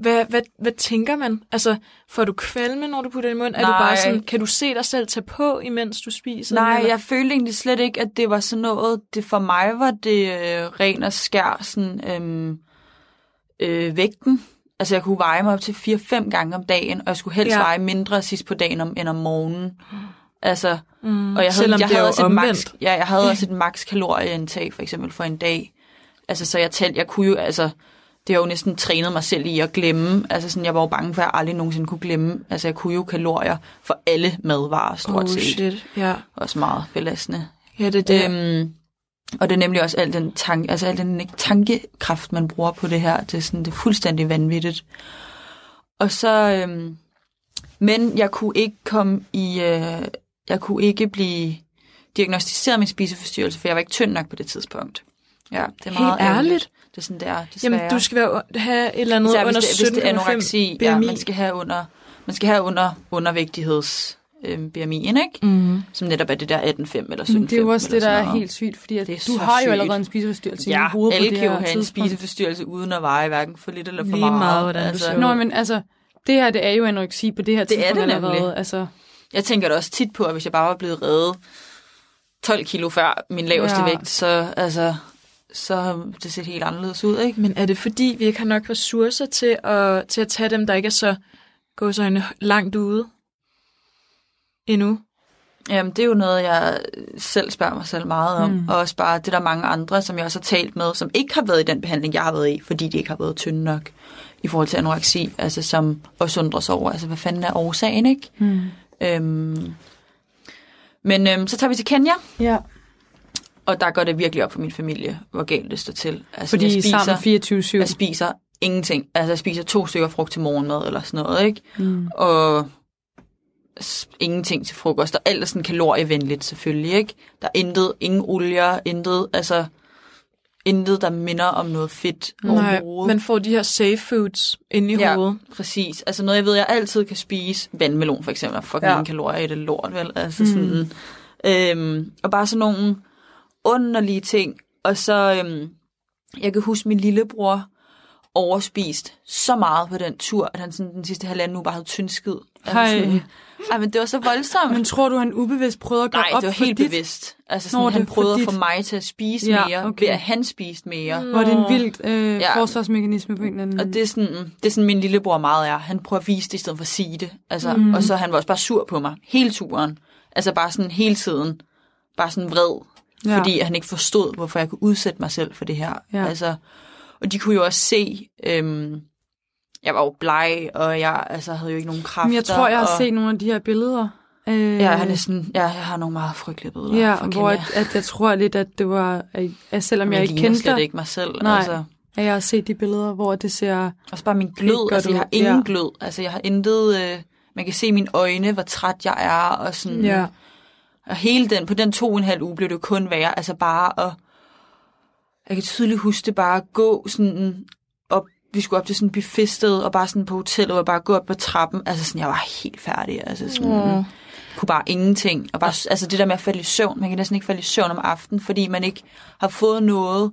hvad, hvad, hvad tænker man? Altså, får du kvalme, når du putter det i munden? Er du Nej. bare sådan, kan du se dig selv tage på, imens du spiser? Nej, eller? jeg følte egentlig slet ikke, at det var sådan noget. Det for mig var det øh, ren og skær sådan, øhm, øh, vægten. Altså jeg kunne veje mig op til 4-5 gange om dagen, og jeg skulle helst Ja. veje mindre sidst på dagen om, end om morgenen. Altså, Mm, og jeg havde, selvom jeg det havde også et max, omvendt. ja, jeg havde også et max kalorieindtag for eksempel for en dag. Altså så jeg talte, jeg kunne jo, altså det har jo næsten trænet mig selv i at glemme. Altså sådan, jeg var jo bange for, at jeg aldrig nogensinde kunne glemme. Altså jeg kunne jo kalorier for alle madvarer stort Oh set. shit, ja. Også meget belastende. Ja, det er det. Øhm, og det er nemlig også al den, tanke, altså al den tankekraft, man bruger på det her. Det er, sådan, det er fuldstændig vanvittigt. Og så... Øhm, men jeg kunne ikke komme i... Øh, jeg kunne ikke blive diagnostiseret med spiseforstyrrelse, for jeg var ikke tynd nok på det tidspunkt. Ja, det er Helt meget ærgerligt. ærligt? Det er sådan, det er, desværre. Jamen, du skal være, have et eller andet Især under hvis det, hvis det er 17,5 anoreksi, BMI. ja, man skal have under, man skal have under undervægtigheds øh, BMI'en, ikke? Mm. Som netop er det der 18,5 eller 17,5. Men det er jo også det, der er helt sygt, fordi at Det er du har jo sygt. allerede en spiseforstyrrelse i Ja, hovedet alle på det kan jo have en spiseforstyrrelse uden at veje hverken for lidt eller for Lige meget. meget, hvordan altså. Nå, men altså, det her, det er jo anoreksi på det her Det er tidspunkt det nemlig. allerede. Altså, Jeg tænker da også tit på, at hvis jeg bare var blevet reddet 12 kilo før min laveste ja. vægt, så, altså, så det set helt anderledes ud, ikke? Men er det fordi, vi ikke har nok ressourcer til at, til at tage dem, der ikke er så gåsøjne langt ude endnu? Jamen, det er jo noget, jeg selv spørger mig selv meget om. Mm. Mm. Og også bare det er der mange andre, som jeg også har talt med, som ikke har været i den behandling, jeg har været i, fordi de ikke har været tynde nok i forhold til anoreksi, altså som også undrer sig over, altså hvad fanden er årsagen, ikke? hmm. Øhm, men øhm, så tager vi til Kenya, Ja, og der går det virkelig op for min familie, hvor galt det står til. Altså, fordi jeg er spiser, sammen 24-7. jeg spiser ingenting. Altså, jeg spiser to stykker frugt til morgenmad eller sådan noget, ikke? Mm. og ingenting til frokost, og alt er sådan kalorievenligt selvfølgelig, ikke? Der er intet, ingen olier, intet, altså intet, der minder om noget fedt Nej, overhovedet. man får de her safe foods inde i Ja. hovedet. Præcis. Altså noget, jeg ved, jeg altid kan spise. Vandmelon for eksempel. Fucking Ja. kalorier i det lort, vel? Altså Mm. sådan, øhm, og bare sådan nogle underlige ting. Og så, øhm, jeg kan huske, min lillebror overspist så meget på den tur, at han sådan den sidste halvanden uge bare havde tyndskid. Hej. ej, men det var så voldsomt. Men tror du, han ubevidst prøvede at gøre Nej, op det var helt dit? bevidst. Altså Nå, sådan, det han for prøvede at dit. få mig til at spise Ja, mere, okay. ved at han spiste mere. Hvor det er en vild øh, Ja. forsvarsmekanisme på en eller anden Og det er, sådan, det er sådan, min lillebror meget er. Han prøver at vise det, i stedet for at sige det. Altså, mm. Og så han var også bare sur på mig. Hele turen. Altså bare sådan hele tiden. Bare sådan vred. Ja. Fordi han ikke forstod, hvorfor jeg kunne udsætte mig selv for det her. Ja. Altså, og de kunne jo også se, øhm, jeg var jo bleg, og jeg altså, havde jo ikke nogen kræfter. Men jeg tror, jeg har og, set nogle af de her billeder. Øh, Ja, han er sådan, ja, jeg har nogle meget frygtelige billeder Ja, hvor at, at jeg tror lidt, at det var, at, selvom jeg jeg ikke kendte dig, ikke mig selv. Nej. Altså. at jeg har set de billeder, hvor det ser... Også bare min glød. Altså, jeg har ingen Ja. ja. glød. Altså, jeg har intet... Øh, man kan se i mine øjne, hvor træt jeg er, og sådan... Ja. Og hele den, på den to og en halv uge blev det kun værre. Altså bare at... Jeg kan tydeligt huske det bare at gå sådan op... Vi skulle op til sådan buffetsted, og bare sådan på hotellet, og bare gå op på trappen. Altså sådan, jeg var helt færdig. Altså sådan... Åh. Kunne bare ingenting. Og bare, altså det der med at falde i søvn. Man kan næsten ikke falde i søvn om aftenen, fordi man ikke har fået noget...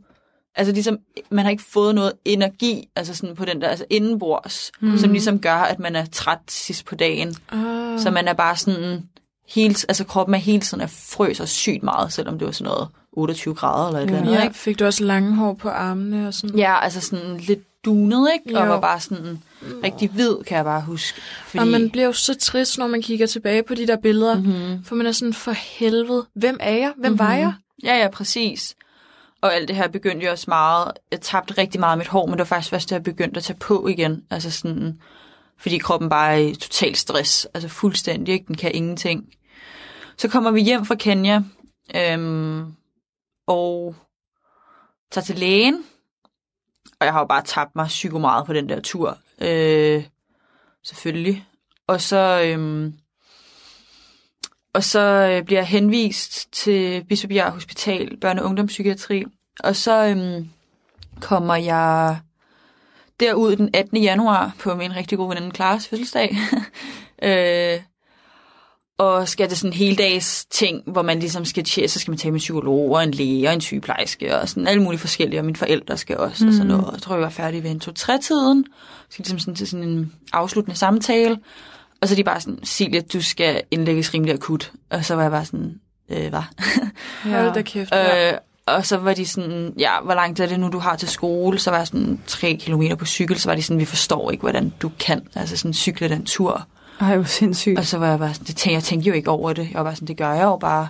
Altså ligesom, man har ikke fået noget energi, altså sådan på den der, altså indenbords, mm. som ligesom gør, at man er træt sidst på dagen. Ah. Så man er bare sådan, hele, altså kroppen er hele tiden er frøser sygt meget, selvom det var sådan noget 28 grader eller et eller andet. Ja, Ikke? fik du også lange hår på armene og sådan? Ja, altså sådan lidt dunet, ikke? Og Jo. var bare sådan rigtig hvid, kan jeg bare huske. Fordi... Og man bliver jo så trist, når man kigger tilbage på de der billeder. mm-hmm. For man er sådan, for helvede, hvem er jeg? Hvem mm-hmm. var jeg? Ja, ja, præcis. Og alt det her begyndte jo også meget, jeg tabte rigtig meget af mit hår, men det var faktisk først, da jeg begyndte at tage på igen. Altså sådan, fordi kroppen bare er i total stress, altså fuldstændig, ikke? den kan ingenting. Så kommer vi hjem fra Kenya, øhm, og tager til lægen, og jeg har jo bare tabt mig psyko meget på den der tur, øh, selvfølgelig. Og så, øhm, og så øh, bliver jeg henvist til Bispebjerg Hospital, børne- og ungdomspsykiatri. Og så øhm, kommer jeg derud den 18. januar på min rigtig gode veninde Klares fødselsdag. øh, og skal det sådan en hele dags ting, hvor man ligesom skal tjekke, så skal man tage med en psykolog og en læge og en sygeplejerske og sådan alle mulige forskellige, og mine forældre skal også mm. og sådan noget. Jeg tror, jeg var færdig ved en to-tre-tiden. Så skal ligesom sådan til sådan en afsluttende samtale. Og så er de bare sådan, Silja, du skal indlægges rimelig akut. Og så var jeg bare sådan, øh, hvad? Hold da kæft. Ja. Øh, og så var de sådan, ja, hvor langt er det nu, du har til skole? Så var jeg sådan tre kilometer på cykel, så var de sådan, vi forstår ikke, hvordan du kan, altså sådan cykle den tur. Ej, hvor sindssygt. Og så var jeg bare sådan, det tænkte, jeg tænkte jo ikke over det. Jeg var bare sådan, det gør jeg jo bare.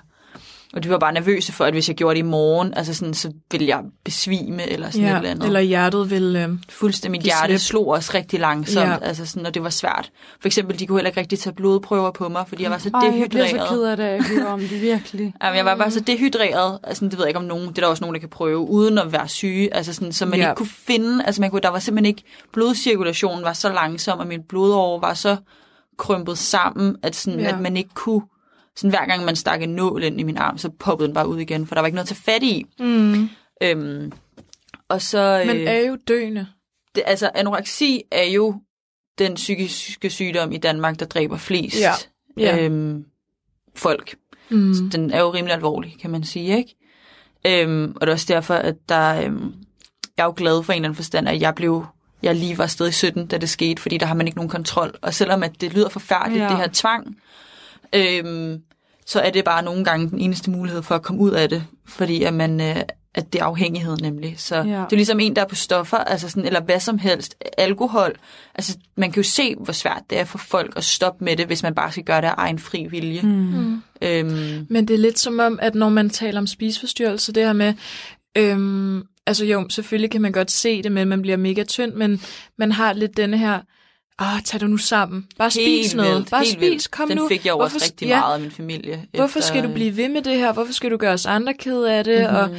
Og de var bare nervøse for, at hvis jeg gjorde det i morgen, altså sådan, så ville jeg besvime eller sådan et eller ja. andet. Eller hjertet vil... Øh... Fuldstændig. Mit hjerte slip. slog også rigtig langsomt, Ja. altså sådan, og det var svært. For eksempel, de kunne heller ikke rigtig tage blodprøver på mig, fordi jeg var så Ej, jeg bliver dehydreret. så ked af det, høre om det, virkelig. Jamen, jeg var bare så dehydreret, altså det ved jeg ikke om nogen, det er der også nogen, der kan prøve, uden at være syge, altså sådan, så man Ja. ja. ikke kunne finde, altså man kunne, der var simpelthen ikke, blodcirkulationen var så langsom, og min blodår var så krympet sammen, at, sådan, Ja. ja. at man ikke kunne, sådan hver gang man stak en nål ind i min arm, så poppede den bare ud igen, for der var ikke noget at tage fat i. Mm. Øhm, og så, Man øh, er jo døende. det, altså anoreksi er jo den psykiske sygdom i Danmark, der dræber flest Ja. Ja. Øhm, folk. Mm. Så den er jo rimelig alvorlig, kan man sige, ikke? Øhm, og det er også derfor, at der, øhm, jeg er jo glad for en eller anden forstand, at jeg blev jeg lige var stadig 17, da det skete, fordi der har man ikke nogen kontrol. Og selvom at det lyder forfærdeligt, ja. det her tvang, øhm, så er det bare nogle gange den eneste mulighed for at komme ud af det, fordi at, man, øh, at det er afhængighed nemlig. Så Ja. det er ligesom en, der er på stoffer, altså sådan, eller hvad som helst, alkohol. Altså, man kan jo se, hvor svært det er for folk at stoppe med det, hvis man bare skal gøre det af egen fri vilje. Mm. Øhm, Men det er lidt som om, at når man taler om spiseforstyrrelse, det her med, øhm, altså jo, selvfølgelig kan man godt se det, men man bliver mega tynd, men man har lidt denne her, ah, tag dig nu sammen, bare spis Helt noget, vildt, bare helt spis, vildt. kom Den nu. fik jeg jo også Hvorfor- rigtig ja, meget af min familie. Hvorfor efter- skal du blive ved med det her? Hvorfor skal du gøre os andre ked af det? Mhm. Og,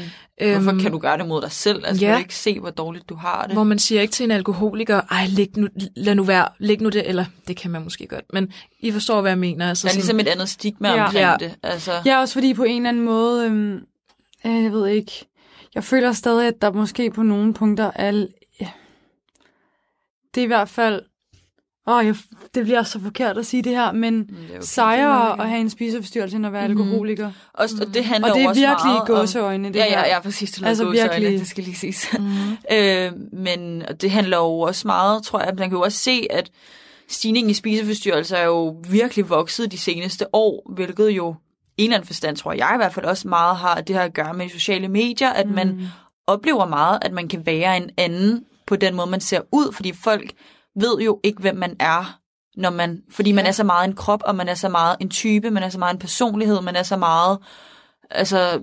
øhm, Hvorfor kan du gøre det mod dig selv? Altså, ja. du ikke se, hvor dårligt du har det? Hvor man siger ikke til en alkoholiker, ej, læg nu, lad nu være, læg nu det, eller det kan man måske godt, men I forstår, hvad jeg mener. Altså der er sådan, ligesom et andet stigma Ja. omkring Ja. det. Altså, Ja, også fordi på en eller anden måde, øhm, øh, jeg ved ikke, jeg føler stadig, at der måske på nogle punkter er, ja, det er i hvert fald, åh, jeg, det bliver så forkert at sige det her, men det er okay. sejere at have en spiseforstyrrelse end at være Mhm. alkoholiker. Også, og det handler Og det er også virkelig gåseøjne, det ja, ja, her. ja, præcis. Det Altså, altså, virkelig. det skal lige siges. Mm. øh, men og det handler jo også meget, tror jeg, man kan jo også se, at stigningen i spiseforstyrrelser er jo virkelig vokset de seneste år, hvilket jo i en eller anden forstand, tror jeg i hvert fald også meget har det her at gøre med sociale medier, at man Mm. oplever meget, at man kan være en anden på den måde, man ser ud, fordi folk ved jo ikke, hvem man er, når man, fordi man er så meget en krop, og man er så meget en type, man er så meget en personlighed, man er så meget, altså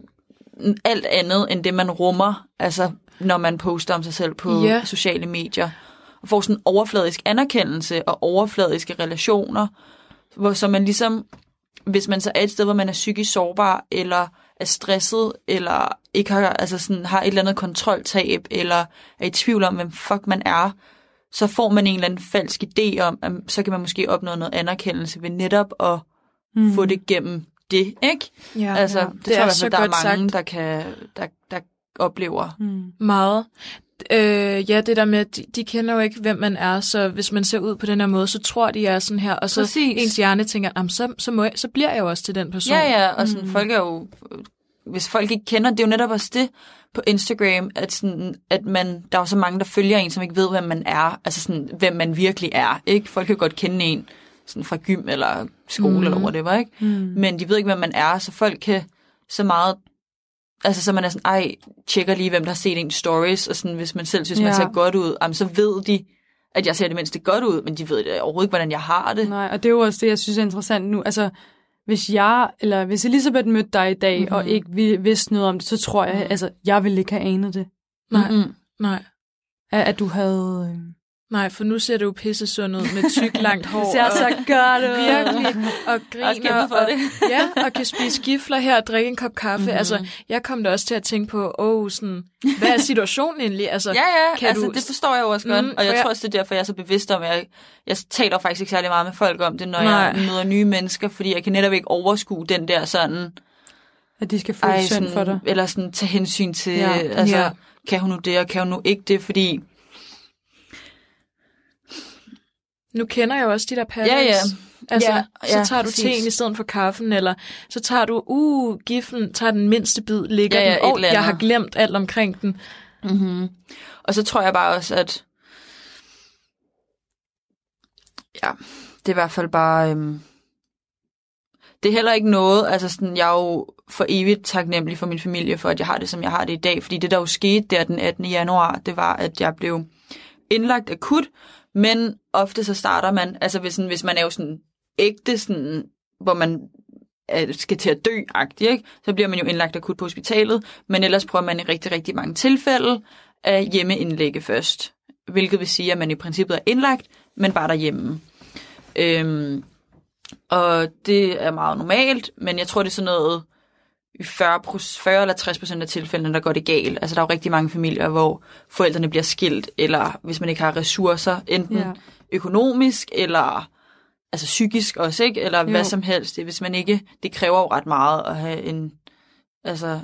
alt andet, end det man rummer, altså når man poster om sig selv på Ja. sociale medier, og får sådan overfladisk anerkendelse og overfladiske relationer, hvor så man ligesom, hvis man så er et sted, hvor man er psykisk sårbar, eller er stresset, eller ikke har, altså sådan, har et eller andet kontroltab, eller er i tvivl om, hvem fuck man er, så får man en eller anden falsk idé om, at så kan man måske opnå noget anerkendelse ved netop at mm. få det gennem det, ikke? ja, altså, ja. det, det tror jeg fald, der er godt mange, sagt. der, kan, der, der oplever. Mm. Meget. Øh, ja, det der med, at de, de kender jo ikke, hvem man er, så hvis man ser ud på den her måde, så tror de, jeg er sådan her, og så Præcis. ens hjerne tænker, "Jamen, så, så, må jeg, så bliver jeg jo også til den person. Ja, ja, og sådan, mm. folk er jo, hvis folk ikke kender, det er jo netop også det på Instagram, at, sådan, at man, der er jo så mange, der følger en, som ikke ved, hvem man er, altså sådan, hvem man virkelig er, ikke? Folk kan godt kende en sådan fra gym eller skole mm. eller whatever, ikke? Mm. Men de ved ikke, hvem man er, så folk kan så meget Altså, så man er sådan, ej, tjekker lige, hvem der har set en stories, og sådan, hvis man selv synes, ja. man ser godt ud, jamen, så ved de, at jeg ser det mindste godt ud, men de ved det overhovedet ikke, hvordan jeg har det. Nej, og det er jo også det, jeg synes er interessant nu. Altså, hvis jeg, eller hvis Elisabeth mødte dig i dag, mm-hmm. og ikke vi vidste noget om det, så tror jeg, altså, jeg ville ikke have anet det. Nej, Mm-mm. nej. At, at du havde... Øh... Nej, for nu ser du jo pisse sund ud med tyk, langt hår. Det ser og så godt ud. Virkelig. Og griner. for og, det. ja, og kan spise gifler her og drikke en kop kaffe. Mhm. Mm-hmm. Altså, jeg kom da også til at tænke på, åh, sådan, hvad er situationen egentlig? Altså, Ja, ja, Kan altså du- det forstår jeg jo også godt, Mm, mm, og jeg jeg- tror også, det er derfor, jeg er så bevidst om, at jeg, jeg taler faktisk ikke særlig meget med folk om det, når Nej. jeg møder nye mennesker, fordi jeg kan netop ikke overskue den der sådan, At de skal føle synd for dig. eller sådan tage hensyn til, Ja, altså, ja. kan hun nu det, og kan hun nu ikke det, fordi, nu kender jeg jo også de der patterns. Ja, ja. Altså, Ja, så ja, tager du præcis. teen i stedet for kaffen, eller så tager du, uh, giflen, tager den mindste bid, ligger Ja, ja, den, og eller jeg har glemt alt omkring den. mm-hmm. og så tror jeg bare også, at, ja, det er i hvert fald bare, øhm, det er heller ikke noget, altså sådan, jeg er jo for evigt taknemmelig for min familie, for at jeg har det, som jeg har det i dag. Fordi det, der jo skete der den 18. januar, det var, at jeg blev indlagt akut, men ofte så starter man, altså hvis, sådan, hvis man er jo sådan ægte, sådan, hvor man øh, skal til at dø ikke? så bliver man jo indlagt akut på hospitalet, men ellers prøver man i rigtig, rigtig mange tilfælde at hjemmeindlægge først. Hvilket vil sige, at man i princippet er indlagt, men bare derhjemme. Øhm, og det er meget normalt, men jeg tror, det er sådan noget 40, 40 eller 60 procent af tilfældene, der går det galt. Altså, der er jo rigtig mange familier, hvor forældrene bliver skilt, eller hvis man ikke har ressourcer, enten Ja. ja. økonomisk, eller altså psykisk også, ikke? Eller Jo. hvad som helst. Det, hvis man ikke, det kræver jo ret meget at have en, altså,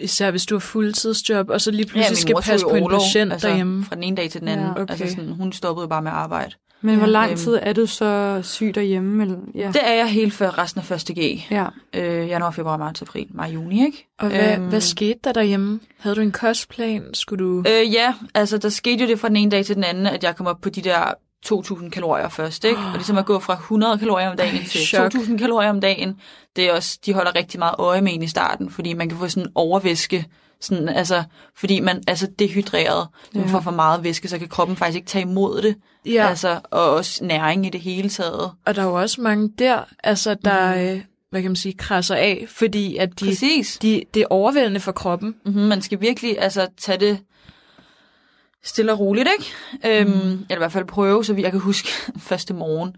Især hvis du har fuldtidsjob, og så lige ja, pludselig min skal passe på en patient altså, derhjemme. fra den ene dag til den anden. Ja, Ja, okay. okay. Altså sådan, hun stoppede jo bare med at arbejde. Men hvor lang Øhm. tid er du så syg derhjemme? Eller? Ja. Det er jeg helt før resten af 1. G. ja. Øh, januar, februar, marts, april, maj, juni, ikke? Og hvad, Øhm. hvad skete der derhjemme? Havde du en kostplan? Skulle du... Øh, ja, altså der skete jo det fra den ene dag til den anden, at jeg kom op på de der 2.000 kalorier først, ikke? Og ligesom at gå fra 100 kalorier om dagen Ej, til chok. 2.000 kalorier om dagen, det er også, de holder rigtig meget øje med en i starten, fordi man kan få sådan en overvæske, sådan, altså, fordi man er så dehydreret, ja. man får for meget væske, så kan kroppen faktisk ikke tage imod det, Ja, altså, og også næring i det hele taget. og der er jo også mange der, altså, der, Mhm. øh, hvad kan man sige, krasser af, fordi at de, Præcis. de, det er overvældende for kroppen. Mm-hmm, man skal virkelig altså tage det stille og roligt, ikke? Øhm, Eller i hvert fald prøve, så vi jeg kan huske første morgen.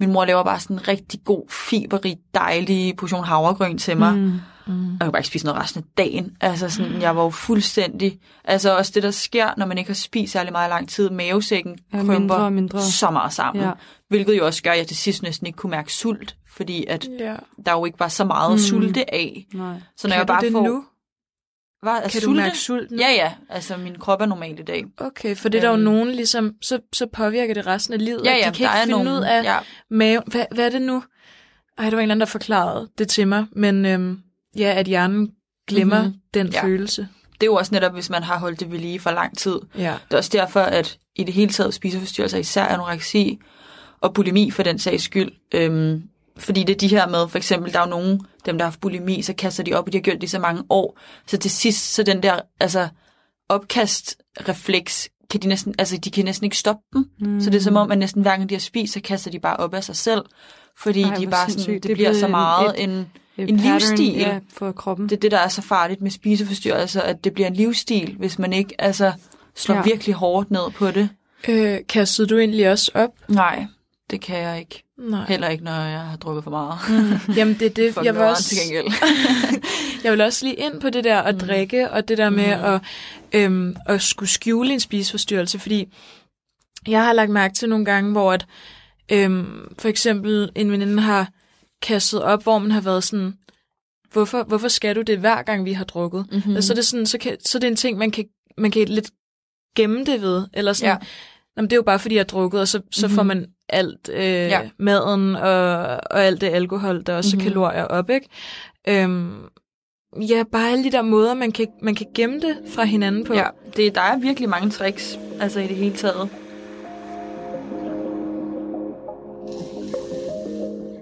Min mor laver bare sådan en rigtig god, fiberrig, dejlig portion havregryn til mig. Mm. Mm. Og jeg kunne bare ikke spise noget resten af dagen. Altså sådan, jeg var jo fuldstændig... Altså også det, der sker, når man ikke har spist særlig meget lang tid. Mavesækken Ja, krymper mindre og mindre. så meget sammen. Ja. Hvilket jo også gør, at jeg til sidst næsten ikke kunne mærke sult. Fordi at Ja. der jo ikke var så meget Mm. mm. sulte af. Nej. Så når Kan jeg bare du det får... nu? Hvad, at Kan du sulte? mærke sulten? Ja, ja. Altså, min krop er normal i dag. Okay, for det er der jo Øhm. nogen, ligesom, så, så påvirker det resten af livet. Ja, ja, de kan der ikke er finde nogen, ud af ja. maven. Hvad, hvad er det nu? Ej, der var en eller anden, der forklarede det til mig, men øhm, ja, at hjernen glemmer Mhm. mm-hmm. den Ja. følelse. Det er jo også netop, hvis man har holdt det ved lige for lang tid. Ja. Det er også derfor, at i det hele taget spiseforstyrrelser, især anoreksi og bulimi for den sags skyld, øhm, fordi det er de her med, for eksempel, der er jo nogen, dem der har haft bulimi, så kaster de op, og de har gjort det i så mange år. Så til sidst, så den der altså, opkastrefleks, kan de næsten, altså de kan næsten ikke stoppe dem. Mm. Så det er som om, at næsten hver gang de har spist, så kaster de bare op af sig selv. Fordi Ej, de bare sådan, det, Det bliver så meget et- en, Et En pattern, livsstil. Ja, for kroppen. det er det, der er så farligt med spiseforstyrrelser, at det bliver en livsstil, hvis man ikke altså, slår Ja. virkelig hårdt ned på det. Øh, kastede du egentlig også op? Nej, det kan jeg ikke. Nej. Heller ikke, når jeg har drukket for meget. Jamen, det er det. Jeg vil, også, til gengæld. jeg vil også lige ind på det der at Mm. drikke, og det der med Mm. at, øhm, at skulle skjule en spiseforstyrrelse, fordi jeg har lagt mærke til nogle gange, hvor at, øhm, for eksempel en veninde har kastet op, hvor man har været sådan, hvorfor, hvorfor skal du det hver gang, vi har drukket? Mm-hmm. Mm. Og så er det sådan, så, kan, så er det en ting, man kan, man kan lidt gemme det ved, eller sådan, Ja. ja. Jamen, det er jo bare, fordi jeg har drukket, og så, så Mhm. får man alt øh, Ja. maden og, og alt det alkohol, der også Mhm. mm-hmm. kalorier op, ikke? Øhm, ja, bare alle de der måder, man kan, man kan gemme det fra hinanden på. Ja, det, der er virkelig mange tricks, altså i det hele taget.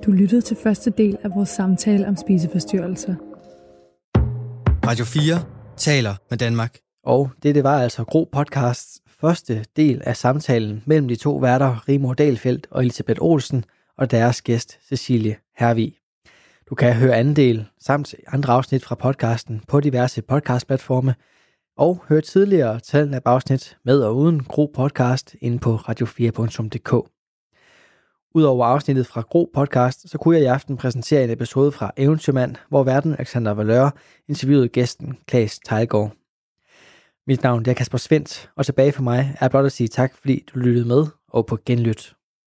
Du lyttede til første del af vores samtale om spiseforstyrrelser. Radio 4 taler med Danmark. Og det, det var altså Gro Podcasts første del af samtalen mellem de to værter, Rimor Dalfeldt og Elisabeth Olsen, og deres gæst, Cecilie Hervig. Du kan høre anden del samt andre afsnit fra podcasten på diverse podcastplatforme, og høre tidligere talen af afsnit med og uden Gro Podcast inde på radio4.dk. Udover afsnittet fra Gro Podcast, så kunne jeg i aften præsentere en episode fra Eventyrmand, hvor verden Alexander Valør interviewede gæsten Klaas Tejlgaard. Mit navn er Kasper Svendt, og tilbage for mig er blot at sige tak, fordi du lyttede med og på genlyt.